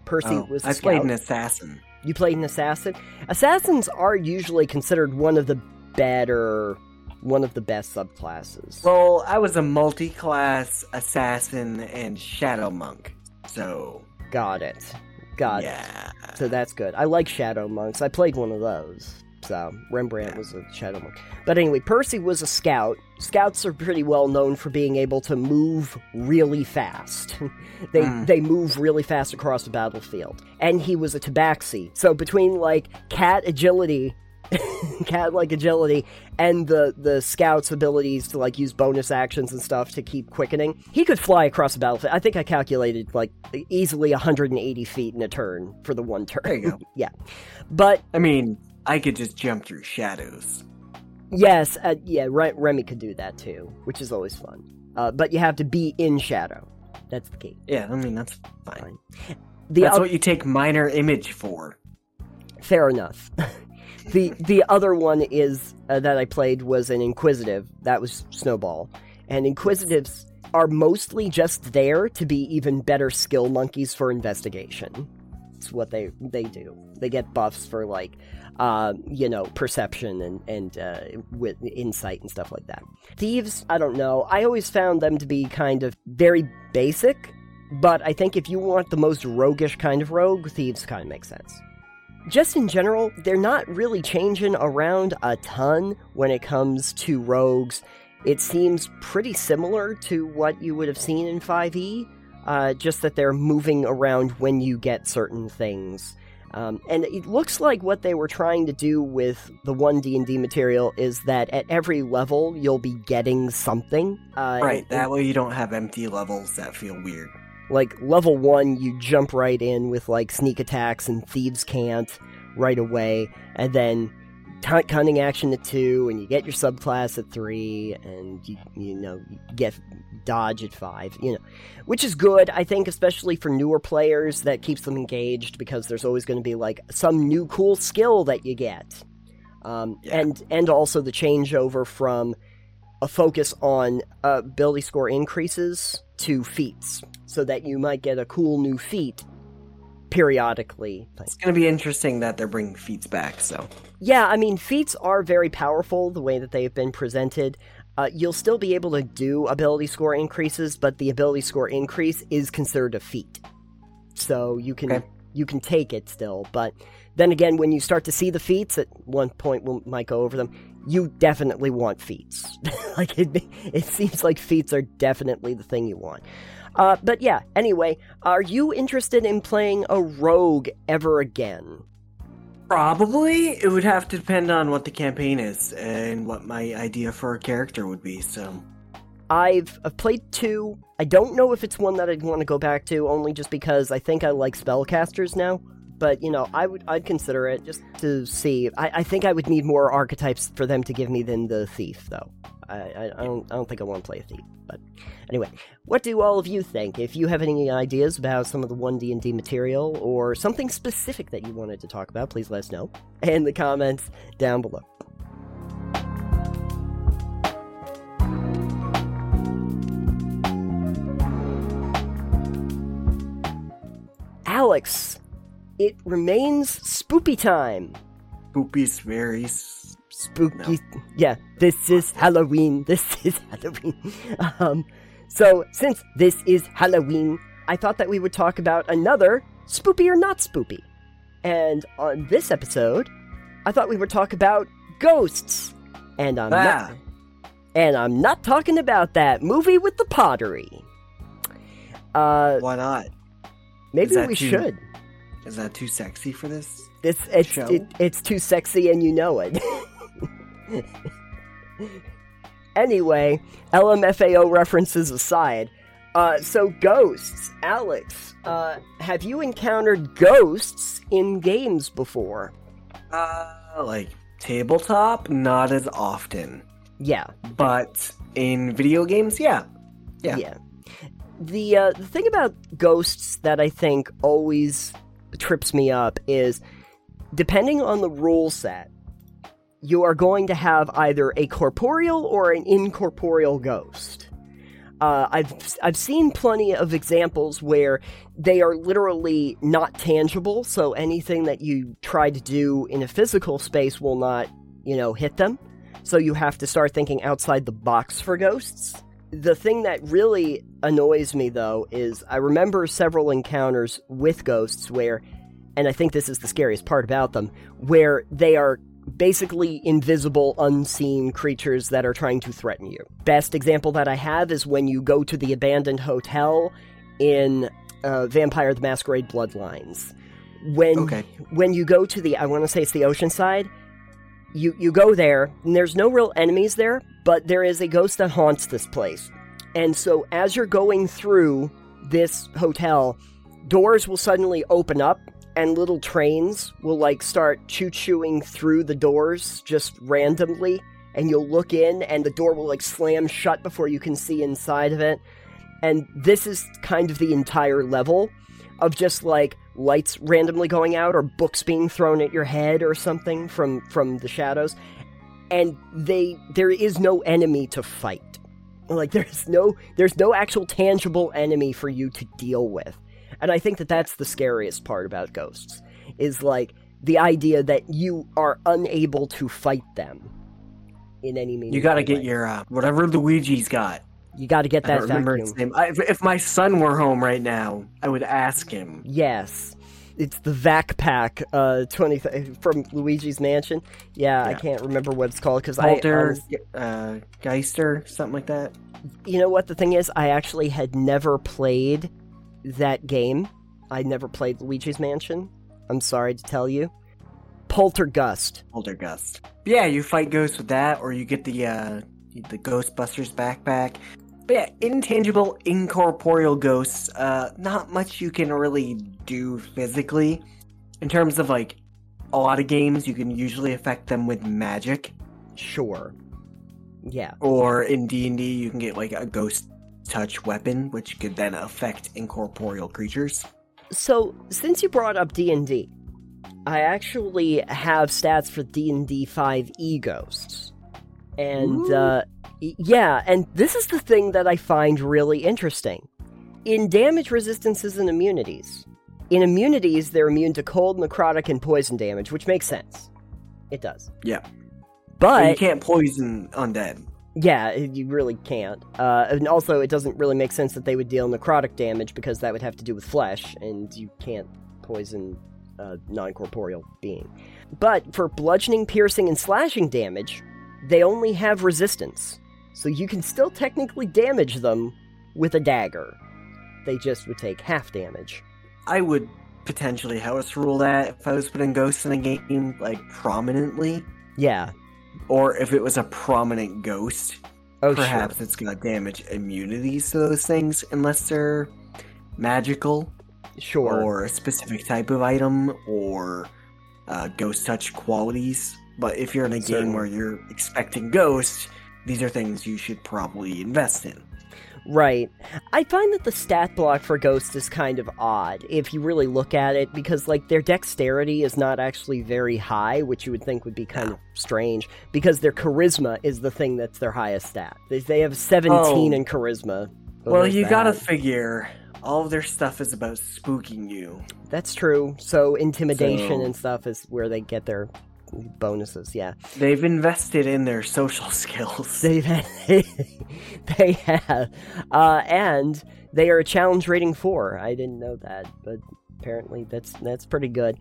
Percy Oh, was a I scout. played an assassin. You played an assassin. Assassins are usually considered one of the better, one of the best subclasses. Well, I was a multi-class assassin and shadow monk. So Got it. Got it. So that's good. I like shadow monks. I played one of those. So Rembrandt was a shadow monk. But anyway, Percy was a scout. Scouts are pretty well known for being able to move really fast. they Mm. they move really fast across the battlefield. And he was a tabaxi. So between like cat agility cat like agility and the the scout's abilities to like use bonus actions and stuff to keep quickening he could fly across the battlefield i think i calculated like easily 180 feet in a turn for the one turn There you go. yeah but I mean, I could just jump through shadows. yes uh, yeah Re- remy could do that too which is always fun uh, but you have to be in shadow that's the key Yeah, I mean that's fine. Fine. the that's oth- what you take minor image for. Fair enough. the the other one is uh, that I played was an inquisitive. That was Snowball, and inquisitives are mostly just there to be even better skill monkeys for investigation. It's what they they do. They get buffs for like, uh, you know, perception and and uh, with insight and stuff like that. Thieves, I don't know. I always found them to be kind of very basic, but I think if you want the most roguish kind of rogue, thieves kind of make sense just in general, they're not really changing around a ton when it comes to rogues. It seems pretty similar to what you would have seen in 5e, uh, just that they're moving around when you get certain things. Um, and it looks like what they were trying to do with the one D and D material is that at every level you'll be getting something. Uh, right. And, that way you don't have empty levels that feel weird. Like level one, you jump right in with like sneak attacks and thieves can't right away, and then cunning action at two, and you get your subclass at three, and you you know you get dodge at five. You know, which is good, I think, especially for newer players. That keeps them engaged because there's always going to be like some new cool skill that you get, um, yeah. and and also the changeover from a focus on uh, ability score increases to feats so that you might get a cool new feat periodically. It's going to be interesting that they're bringing feats back, so. Yeah, I mean, feats are very powerful the way that they've been presented. Uh, you'll still be able to do ability score increases, but the ability score increase is considered a feat. So you can okay. you can take it still, but then again, when you start to see the feats, at one point we might go over them. You definitely want feats. like it, it seems like feats are definitely the thing you want. Uh, but yeah, anyway, are you interested in playing a rogue ever again? Probably. It would have to depend on what the campaign is and what my idea for a character would be, so. I've, I've played two. I don't know if it's one that I'd want to go back to, only just because I think I like spellcasters now. But you know, I would I'd consider it just to see. I, I think I would need more archetypes for them to give me than the thief, though. I, I, don't I don't think I want to play a thief. But anyway, what do all of you think? If you have any ideas about some of the one D and D material or something specific that you wanted to talk about, please let us know in the comments down below. Alex, it remains spoopy time. Spoopy's very spooky. No. Yeah, this is Halloween. This is Halloween. Um, so since this is Halloween, I thought that we would talk about another spoopy or not spoopy. And on this episode, I thought we would talk about ghosts. And I'm ah. not. And I'm not talking about that movie with the pottery. Uh, Why not? Maybe we too, should. Is that too sexy for this? It's it's it, it's too sexy, and you know it. anyway, LMFAO references aside, uh, so ghosts, Alex, uh, have you encountered ghosts in games before? Uh, like tabletop, not as often. Yeah, but in video games, yeah, yeah. Yeah. The uh, the thing about ghosts that I think always trips me up is depending on the rule set, you are going to have either a corporeal or an incorporeal ghost. Uh, I've I've seen plenty of examples where they are literally not tangible, so anything that you try to do in a physical space will not, you know, hit them. So you have to start thinking outside the box for ghosts. The thing that really annoys me though is I remember several encounters with ghosts where and I think this is the scariest part about them, where they are basically invisible, unseen creatures that are trying to threaten you. Best example that I have is when you go to the abandoned hotel in uh, Vampire the Masquerade Bloodlines. When okay. when you go to the I want to say it's the ocean side, you you go there and there's no real enemies there, but there is a ghost that haunts this place. And so as you're going through this hotel, doors will suddenly open up and little trains will like start choo chooing through the doors just randomly and you'll look in and the door will like slam shut before you can see inside of it. And this is kind of the entire level of just like lights randomly going out or books being thrown at your head or something from from the shadows. And they there is no enemy to fight. Like there's no there's no actual tangible enemy for you to deal with and I think that that's the scariest part about ghosts is like the idea that you are unable to fight them in any means. You got to get your uh, whatever Luigi's got. You got to get that. I remember its name. I, if my son were home right now, I would ask him. Yes, it's the Vac Pack, uh, twenty th- from Luigi's Mansion. Yeah, yeah, I can't remember what it's called because I, Walter, uh, Geister, something like that. You know what the thing is? I actually had never played that game. I never played Luigi's Mansion. I'm sorry to tell you. Poltergust. Poltergust. Yeah, you fight ghosts with that, or you get the uh, the Ghostbusters backpack. But yeah, intangible, incorporeal ghosts. Uh, not much you can really do physically. In terms of like a lot of games, you can usually affect them with magic. Sure. Yeah. Or in D and D, you can get like a ghost touch weapon, which could then affect incorporeal creatures. So, since you brought up D and D, I actually have stats for D and D five e ghosts, and uh, yeah, and this is the thing that I find really interesting. In damage resistances and immunities, in immunities they're immune to cold, necrotic, and poison damage, which makes sense. It does. Yeah. But you can't poison undead. Yeah, you really can't. Uh, and also, it doesn't really make sense that they would deal necrotic damage because that would have to do with flesh, and you can't poison a non corporeal being. But for bludgeoning, piercing, and slashing damage, they only have resistance. So you can still technically damage them with a dagger. They just would take half damage. I would potentially house rule that if I was putting ghosts in a game, like, prominently. Yeah, or if it was a prominent ghost, oh, perhaps sure. it's gonna damage immunities to those things unless they're magical, sure, or a specific type of item, or uh, ghost touch qualities. But if you're in a game where you're expecting ghosts, these are things you should probably invest in. Right. I find that the stat block for Ghost is kind of odd if you really look at it because like their dexterity is not actually very high, which you would think would be kind of strange because their charisma is the thing that's their highest stat. They, they have 17 oh. in charisma. Well, you got to figure all of their stuff is about spooking you. That's true. So intimidation so... and stuff is where they get their bonuses. Yeah, they've invested in their social skills. They've they have, uh, and they are a challenge rating four. I didn't know that, but apparently that's that's pretty good.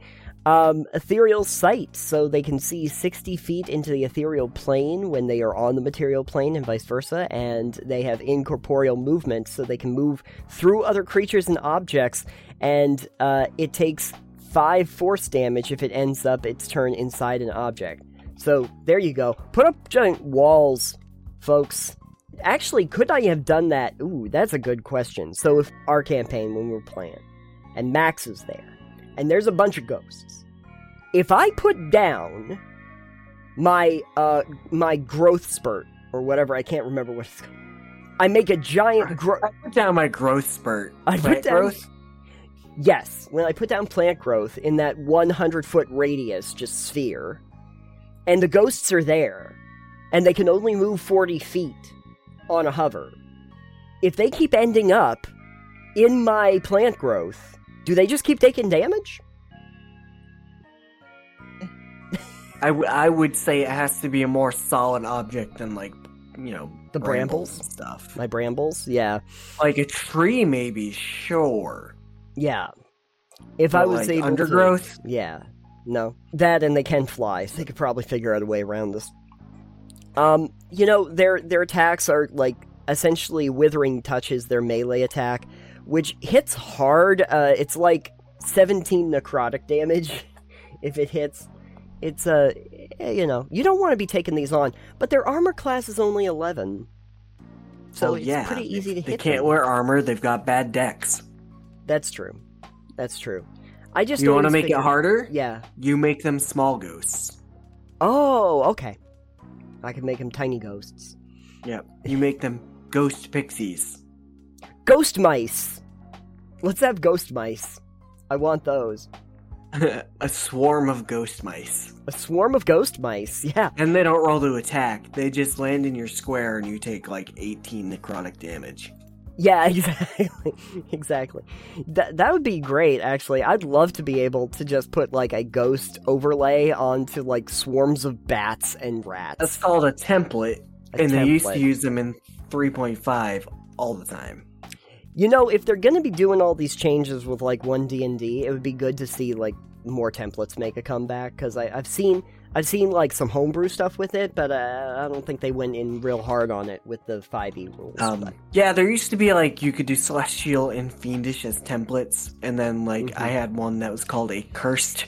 Um, ethereal sight, so they can see 60 feet into the ethereal plane when they are on the material plane, and vice versa. And they have incorporeal movement, so they can move through other creatures and objects. And uh, it takes 5 force damage if it ends up its turn inside an object. So there you go. Put up giant walls, folks. Actually, could I have done that? Ooh, that's a good question. So if our campaign when we're playing, and Max is there, and there's a bunch of ghosts. If I put down my uh my growth spurt or whatever, I can't remember what it's called. I make a giant growth. I put down my growth spurt. I put down growth. Yes, when I put down plant growth in that 100 foot radius, just sphere, and the ghosts are there, and they can only move 40 feet on a hover, if they keep ending up in my plant growth, do they just keep taking damage? I, w- I would say it has to be a more solid object than, like, you know, the brambles, brambles stuff. My brambles, yeah. Like a tree, maybe, sure. Yeah. If but I was like able undergrowth, to, yeah, no, that and they can fly, so they could probably figure out a way around this. Um, you know, their their attacks are like essentially withering touches their melee attack, which hits hard. Uh, it's like 17 necrotic damage if it hits. It's a, uh, you know, you don't want to be taking these on, but their armor class is only 11. So well, yeah, pretty easy to they hit. They can't them. wear armor. They've got bad Dex. That's true. That's true. I just you want to make figured... it harder. Yeah. You make them small ghosts. Oh, okay. I can make them tiny ghosts. Yep. You make them ghost pixies. Ghost mice. Let's have ghost mice. I want those. a swarm of ghost mice. A swarm of ghost mice, yeah. And they don't roll to attack. They just land in your square and you take like 18 necrotic damage. Yeah, exactly. exactly. That that would be great actually. I'd love to be able to just put like a ghost overlay onto like swarms of bats and rats. That's called a template. A and template. they used to use them in 3.5 all the time. You know, if they're going to be doing all these changes with like one D&D, it would be good to see like more templates make a comeback cuz I I've seen I've seen like some homebrew stuff with it, but uh, I don't think they went in real hard on it with the 5e rules. Um, yeah, there used to be like you could do celestial and fiendish as templates, and then like mm-hmm. I had one that was called a cursed,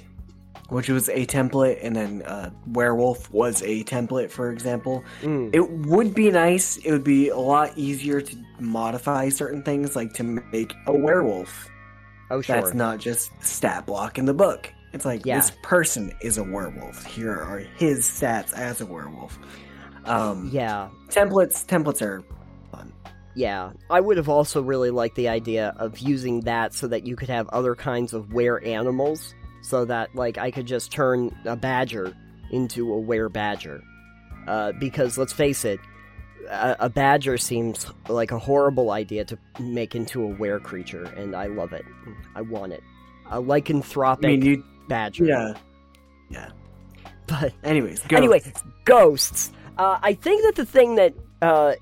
which was a template, and then uh, werewolf was a template, for example. Mm. It would be nice. It would be a lot easier to modify certain things, like to make a werewolf. Oh, sure. That's not just stat block in the book. It's like yeah. this person is a werewolf. Here are his stats as a werewolf. Um, yeah, templates. Templates are fun. Yeah, I would have also really liked the idea of using that so that you could have other kinds of were animals. So that like I could just turn a badger into a were badger. Uh, because let's face it, a, a, badger seems like a horrible idea to make into a were creature, and I love it. I want it. A lycanthropic. I mean, you badger. Yeah. Yeah. But anyways, ghosts. anyway, ghosts. Uh, I think that the thing that uh,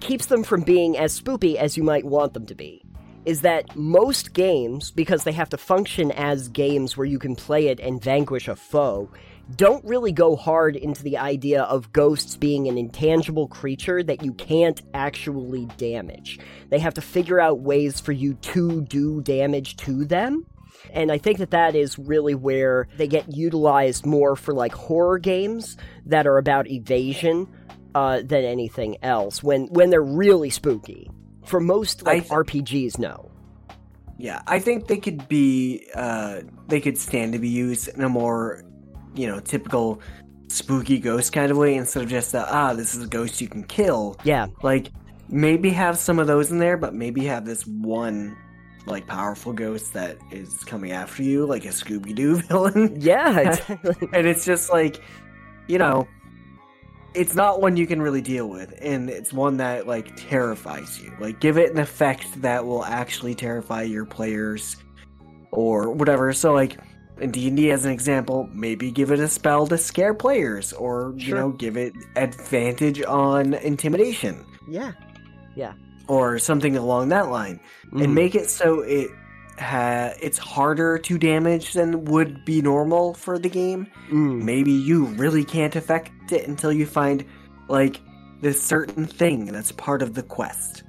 keeps them from being as spoopy as you might want them to be is that most games, because they have to function as games where you can play it and vanquish a foe, don't really go hard into the idea of ghosts being an intangible creature that you can't actually damage. They have to figure out ways for you to do damage to them. And I think that that is really where they get utilized more for like horror games that are about evasion uh, than anything else when when they're really spooky. For most like th- RPGs, no. Yeah, I think they could be uh, they could stand to be used in a more you know typical spooky ghost kind of way instead of just a, ah this is a ghost you can kill. Yeah, like maybe have some of those in there, but maybe have this one like powerful ghost that is coming after you, like a Scooby Doo villain. Yeah, exactly. and it's just like, you know, it's not one you can really deal with, and it's one that like terrifies you. Like, give it an effect that will actually terrify your players, or whatever. So, like in D and D, as an example, maybe give it a spell to scare players, or sure. you know, give it advantage on intimidation. Yeah, yeah or something along that line, mm. and make it so it ha- it's harder to damage than would be normal for the game. Mm. Maybe you really can't affect it until you find like this certain thing that's part of the quest.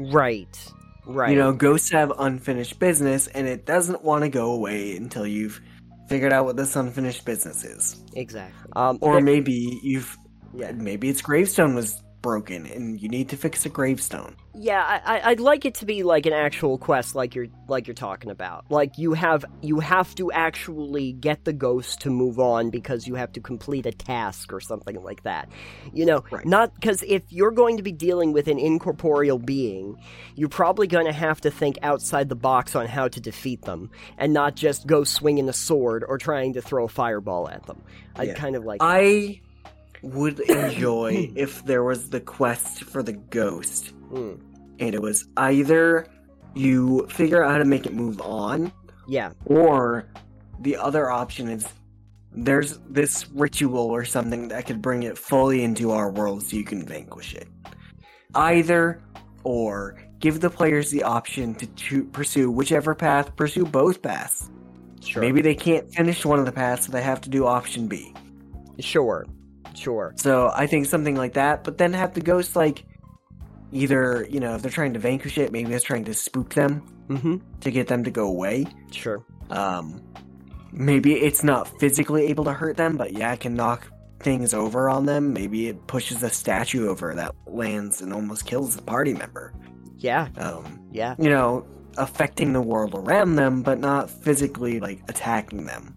Right. Right. You know, ghosts have unfinished business, and it doesn't want to go away until you've figured out what this unfinished business is. Exactly. Um, or maybe you've, yeah, maybe its gravestone was broken and you need to fix a gravestone. Yeah, I, would like it to be like an actual quest, like you're like you're talking about. Like you have you have to actually get the ghost to move on because you have to complete a task or something like that. You know, right. not because if you're going to be dealing with an incorporeal being, you're probably going to have to think outside the box on how to defeat them, and not just go swinging a sword or trying to throw a fireball at them. I yeah. kind of like. I would enjoy if there was the quest for the ghost. Mm. And it was either you figure out how to make it move on. Yeah. Or the other option is there's this ritual or something that could bring it fully into our world so you can vanquish it. Either or give the players the option to cho- pursue whichever path, pursue both paths. Sure. Maybe they can't finish one of the paths, so they have to do option B. Sure. Sure. So I think something like that, but then have the ghost like either you know if they're trying to vanquish it, maybe it's trying to spook them mm-hmm. to get them to go away. Sure. Um, maybe it's not physically able to hurt them, but yeah, it can knock things over on them. Maybe it pushes a statue over that lands and almost kills the party member. Yeah. Um, yeah. You know, affecting the world around them, but not physically like attacking them.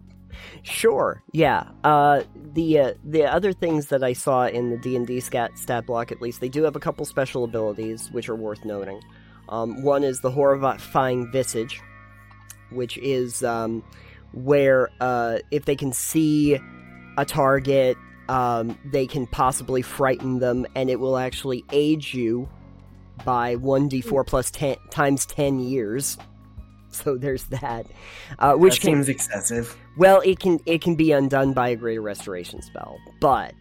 Sure. Yeah. Uh, the uh, the other things that I saw in the D and D stat stat block, at least, they do have a couple special abilities which are worth noting. Um, one is the horrifying visage, which is um, where uh, if they can see a target, um, they can possibly frighten them, and it will actually age you by one d4 plus ten times ten years. So there's that. Uh, which that seems can, excessive. Well, it can it can be undone by a greater restoration spell, but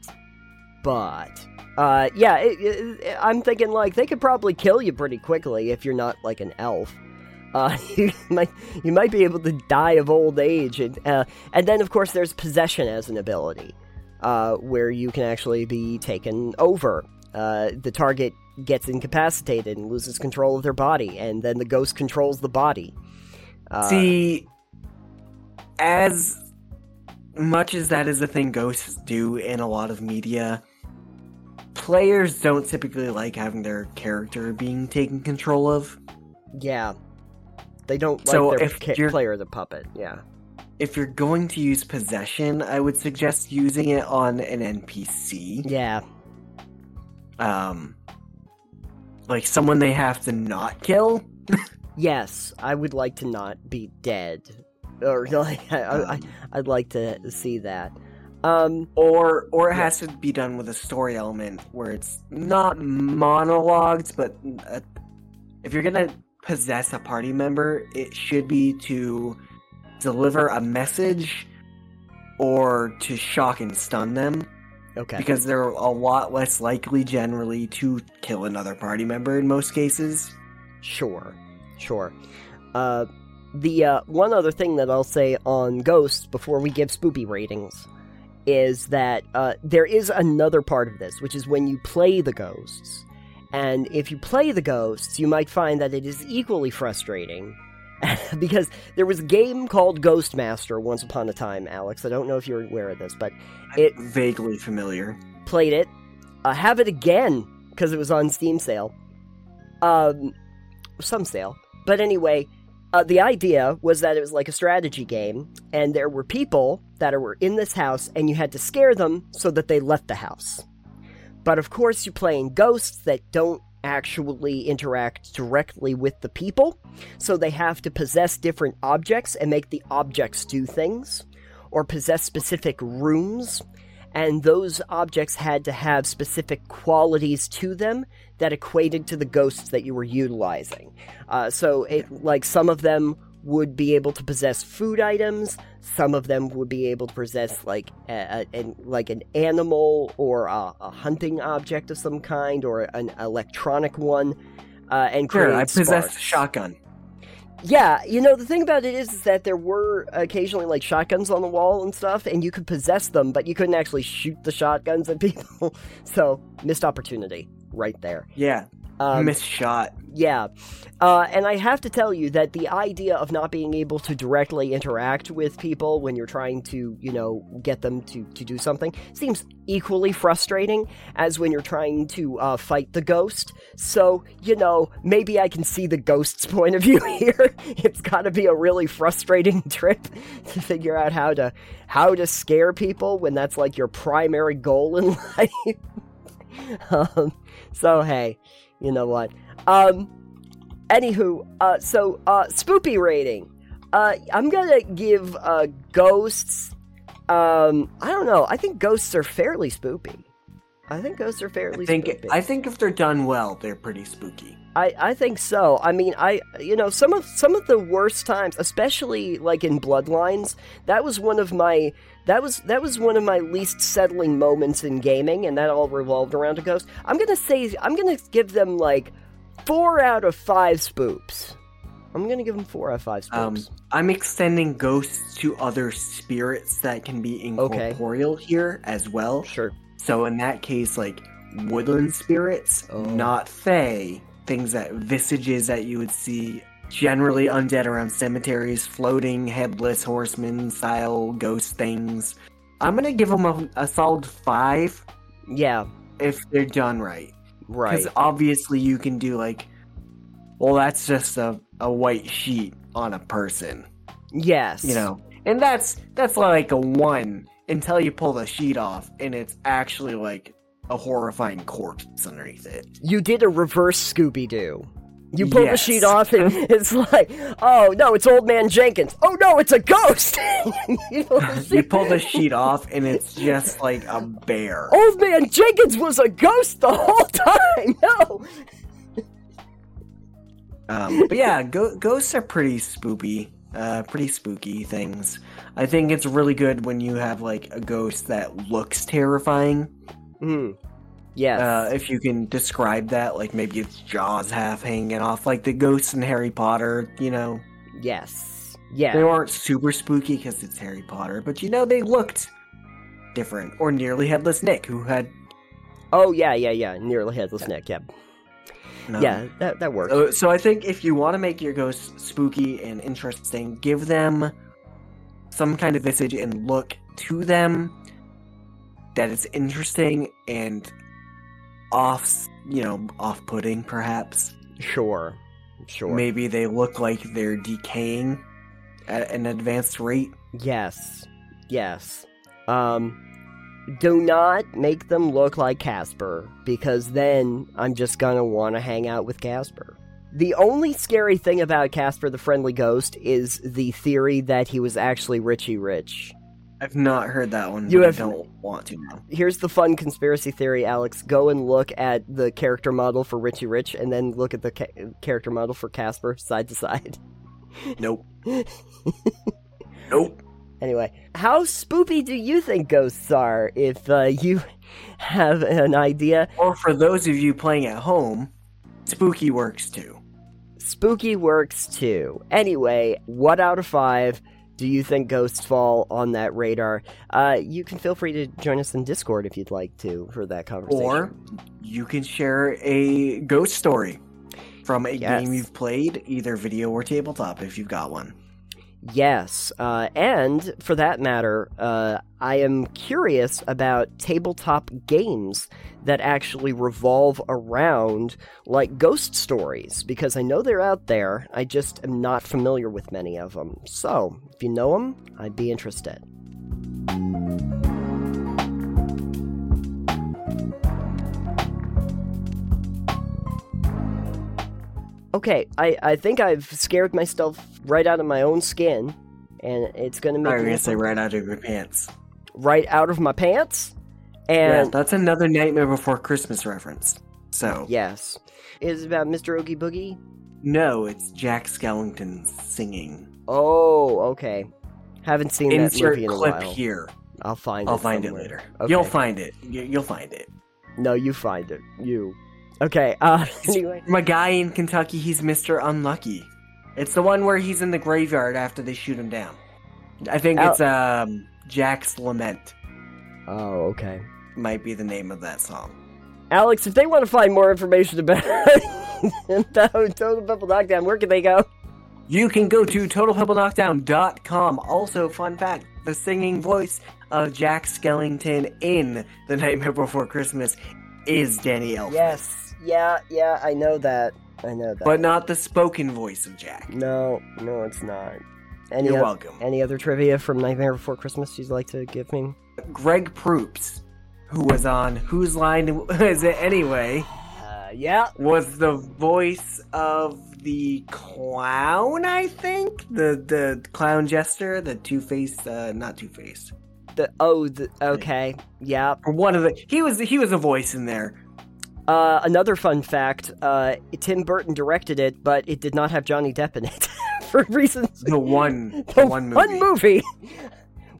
but uh, yeah, it, it, I'm thinking like they could probably kill you pretty quickly if you're not like an elf. Uh, you might you might be able to die of old age, and uh, and then of course there's possession as an ability. uh, where you can actually be taken over. Uh, the target gets incapacitated and loses control of their body, and then the ghost controls the body. Uh, See, as much as that is a thing ghosts do in a lot of media, players don't typically like having their character being taken control of. Yeah. They don't like so their if ca- player the puppet, yeah. If you're going to use possession, I would suggest using it on an NPC. Yeah. Um like someone they have to not kill. yes, I would like to not be dead. Or like I, I I'd like to see that. Um, or or it yeah. has to be done with a story element where it's not monologues, but uh, if you're gonna possess a party member, it should be to deliver a message or to shock and stun them. Okay. Because they're a lot less likely generally to kill another party member in most cases. Sure. Sure. Uh, the uh, one other thing that I'll say on Ghosts before we give spoopy ratings is that uh, there is another part of this, which is when you play the ghosts. And if you play the ghosts, you might find that it is equally frustrating. because there was a game called Ghostmaster once upon a time, Alex. I don't know if you're aware of this, but it. I'm vaguely familiar. Played it. Uh, have it again, because it was on Steam sale. Um, some sale. But anyway, uh, the idea was that it was like a strategy game, and there were people that were in this house, and you had to scare them so that they left the house. But of course, you're playing ghosts that don't actually interact directly with the people, so they have to possess different objects and make the objects do things, or possess specific rooms, and those objects had to have specific qualities to them that equated to the ghosts that you were utilizing. Uh, so, it, like some of them would be able to possess food items. Some of them would be able to possess like a, a, a like an animal or a, a, hunting object of some kind or an electronic one. Uh, and sure, I possess a shotgun. Yeah, you know the thing about it is, is that there were occasionally like shotguns on the wall and stuff, and you could possess them, but you couldn't actually shoot the shotguns at people. so missed opportunity right there. Yeah, um, missed shot. Yeah. Uh, and I have to tell you that the idea of not being able to directly interact with people when you're trying to, you know, get them to, to do something seems equally frustrating as when you're trying to uh, fight the ghost. So, you know, maybe I can see the ghost's point of view here. it's got to be a really frustrating trip to figure out how to how to scare people when that's like your primary goal in life. um, so hey, you know what? Um, anywho, uh, so, uh, spoopy rating. Uh, I'm gonna give, uh, Ghosts, um, I don't know. I think Ghosts are fairly spoopy. I think ghosts are fairly I think, spoopy. I think if they're done well, they're pretty spooky. I, I think so. I mean, I you know some of some of the worst times, especially like in Bloodlines, that was one of my that was that was one of my least settling moments in gaming, and that all revolved around a ghost. I'm gonna say I'm gonna give them like four out of five spoops. I'm gonna give them four out of five spoops. Um, I'm extending ghosts to other spirits that can be incorporeal okay. here as well. Sure. So in that case, like woodland spirits, oh. not fae, things that visages that you would see generally undead around cemeteries, floating headless horseman style ghost things. I'm gonna give them a, a solid five. Yeah, if they're done right. Right. Because obviously you can do like, well, that's just a, a white sheet on a person. Yes. You know, and that's that's like a one until you pull the sheet off and it's actually like a horrifying corpse underneath it. You did a reverse Scooby Doo. You pull yes. the sheet off and it's like, oh no, it's old man Jenkins. Oh no, it's a ghost. you, you, pull the sheet off and it's just like a bear. Old man Jenkins was a ghost the whole time. No. Um, but yeah, go- ghosts are pretty spooky, uh, pretty spooky things. I think it's really good when you have like a ghost that looks terrifying. Hmm. Yes. Uh, if you can describe that, like maybe its jaws half hanging off, like the ghosts in Harry Potter, you know. Yes. Yeah. They aren't super spooky because it's Harry Potter, but you know they looked different. Or Nearly Headless Nick, who had. Oh, yeah, yeah, yeah. Nearly Headless Nick, yeah. No. Yeah, that, that works. So, so I think if you want to make your ghosts spooky and interesting, give them some kind of visage and look to them that is interesting and off, you know, off-putting, perhaps. Sure, sure. Maybe they look like they're decaying at an advanced rate. Yes, yes. Um, do not make them look like Casper, because then I'm just gonna want to hang out with Casper. The only scary thing about Casper the Friendly Ghost is the theory that he was actually Richie Rich. I've not heard that one. You have, don't want to now. Here's the fun conspiracy theory, Alex. Go and look at the character model for Richie Rich, and then look at the ca- character model for Casper side to side. Nope. nope. Anyway, how spoopy do you think ghosts are? If uh, you have an idea, or for those of you playing at home, spooky works too. Spooky works too. Anyway, what out of five? Do you think ghosts fall on that radar? Uh, you can feel free to join us in Discord if you'd like to for that conversation. Or you can share a ghost story from a yes. game you've played, either video or tabletop, if you've got one. Yes, uh, and for that matter, uh, I am curious about tabletop games that actually revolve around like ghost stories because I know they're out there. I just am not familiar with many of them. So, if you know them, I'd be interested. Okay, I, I think I've scared myself right out of my own skin, and it's gonna make. I'm gonna say right out of your pants. Right out of my pants, and yeah, that's another Nightmare Before Christmas reference. So yes, is about Mr. Oogie Boogie. No, it's Jack Skellington singing. Oh, okay. Haven't seen Insert that movie in a clip while. here. I'll find I'll it. I'll find somewhere. it later. Okay. You'll find it. You'll find it. No, you find it. You. Okay. Uh. Anyway, my guy in Kentucky, he's Mister Unlucky. It's the one where he's in the graveyard after they shoot him down. I think it's um Jack's Lament. Oh, okay. Might be the name of that song. Alex, if they want to find more information about, Total Pebble Knockdown, where can they go? You can go to TotalPebbleKnockdown.com. Also, fun fact the singing voice of Jack Skellington in The Nightmare Before Christmas is Danny Elfman. Yes, yeah, yeah, I know that. I know that. But not the spoken voice of Jack. No, no, it's not. Any You're welcome. Any other trivia from Nightmare Before Christmas you'd like to give me? Greg Proops, who was on Whose Line Is It Anyway? Uh, yeah. Was the voice of the clown, I think? The the clown jester, the two faced, uh, not two faced. The oh, the, okay, yeah. One of the he was he was a voice in there. Uh, another fun fact: uh, Tim Burton directed it, but it did not have Johnny Depp in it for reasons. The one, the, the one movie. One movie.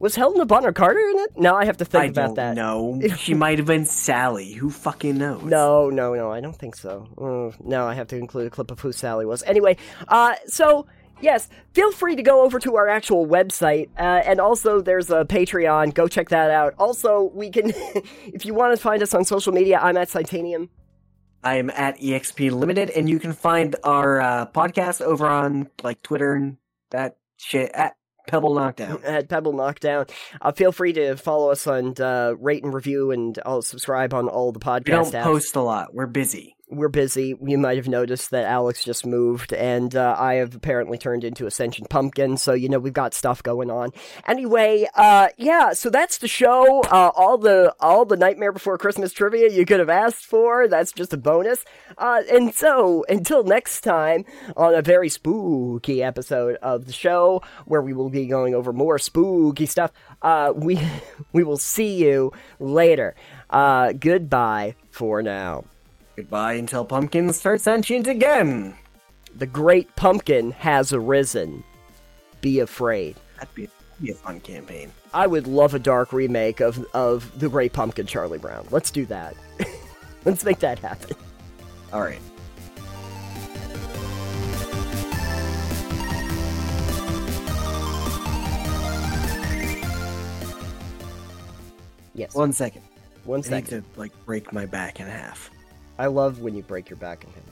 Was Helena Bonham Carter in it? Now I have to think I about that. No, she might have been Sally. Who fucking knows? No, no, no. I don't think so. Uh, no, I have to include a clip of who Sally was. Anyway, uh, so yes, feel free to go over to our actual website, uh, and also there's a Patreon. Go check that out. Also, we can, if you want to find us on social media, I'm at Titanium. I am at EXP Limited, and you can find our uh, podcast over on like Twitter and that shit at Pebble Knockdown. At Pebble Knockdown. Uh, feel free to follow us and uh, rate and review and I'll subscribe on all the podcast We don't apps. post a lot. We're busy. We're busy. You might have noticed that Alex just moved, and uh, I have apparently turned into Ascension Pumpkin, so you know we've got stuff going on. Anyway, uh, yeah, so that's the show. Uh, all the all the Nightmare Before Christmas trivia you could have asked for. That's just a bonus. Uh, and so until next time on a very spooky episode of the show, where we will be going over more spooky stuff. Uh, we we will see you later. Uh, goodbye for now. Goodbye until pumpkins start sentient again. The great pumpkin has arisen. Be afraid. That'd be, that'd be a fun campaign. I would love a dark remake of of the Great Pumpkin Charlie Brown. Let's do that. Let's make that happen. All right. Yes. One second. One second. I need to like break my back in half. I love when you break your back in half.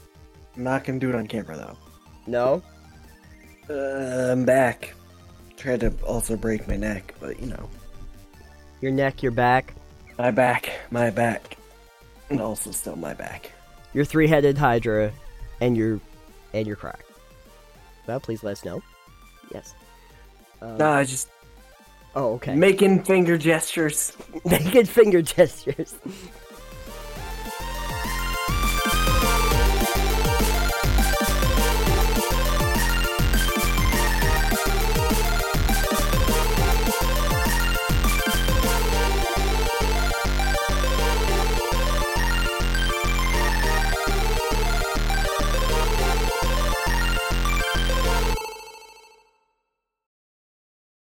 I'm not gonna do it on camera though. No? Uh, I'm back. Tried to also break my neck, but you know, Your neck, your back, my back, my back, and also still my back. your three-headed hydra, and your and your crack. Well, please let us know. Yes. No, I just oh, okay. making finger gestures. Making finger gestures.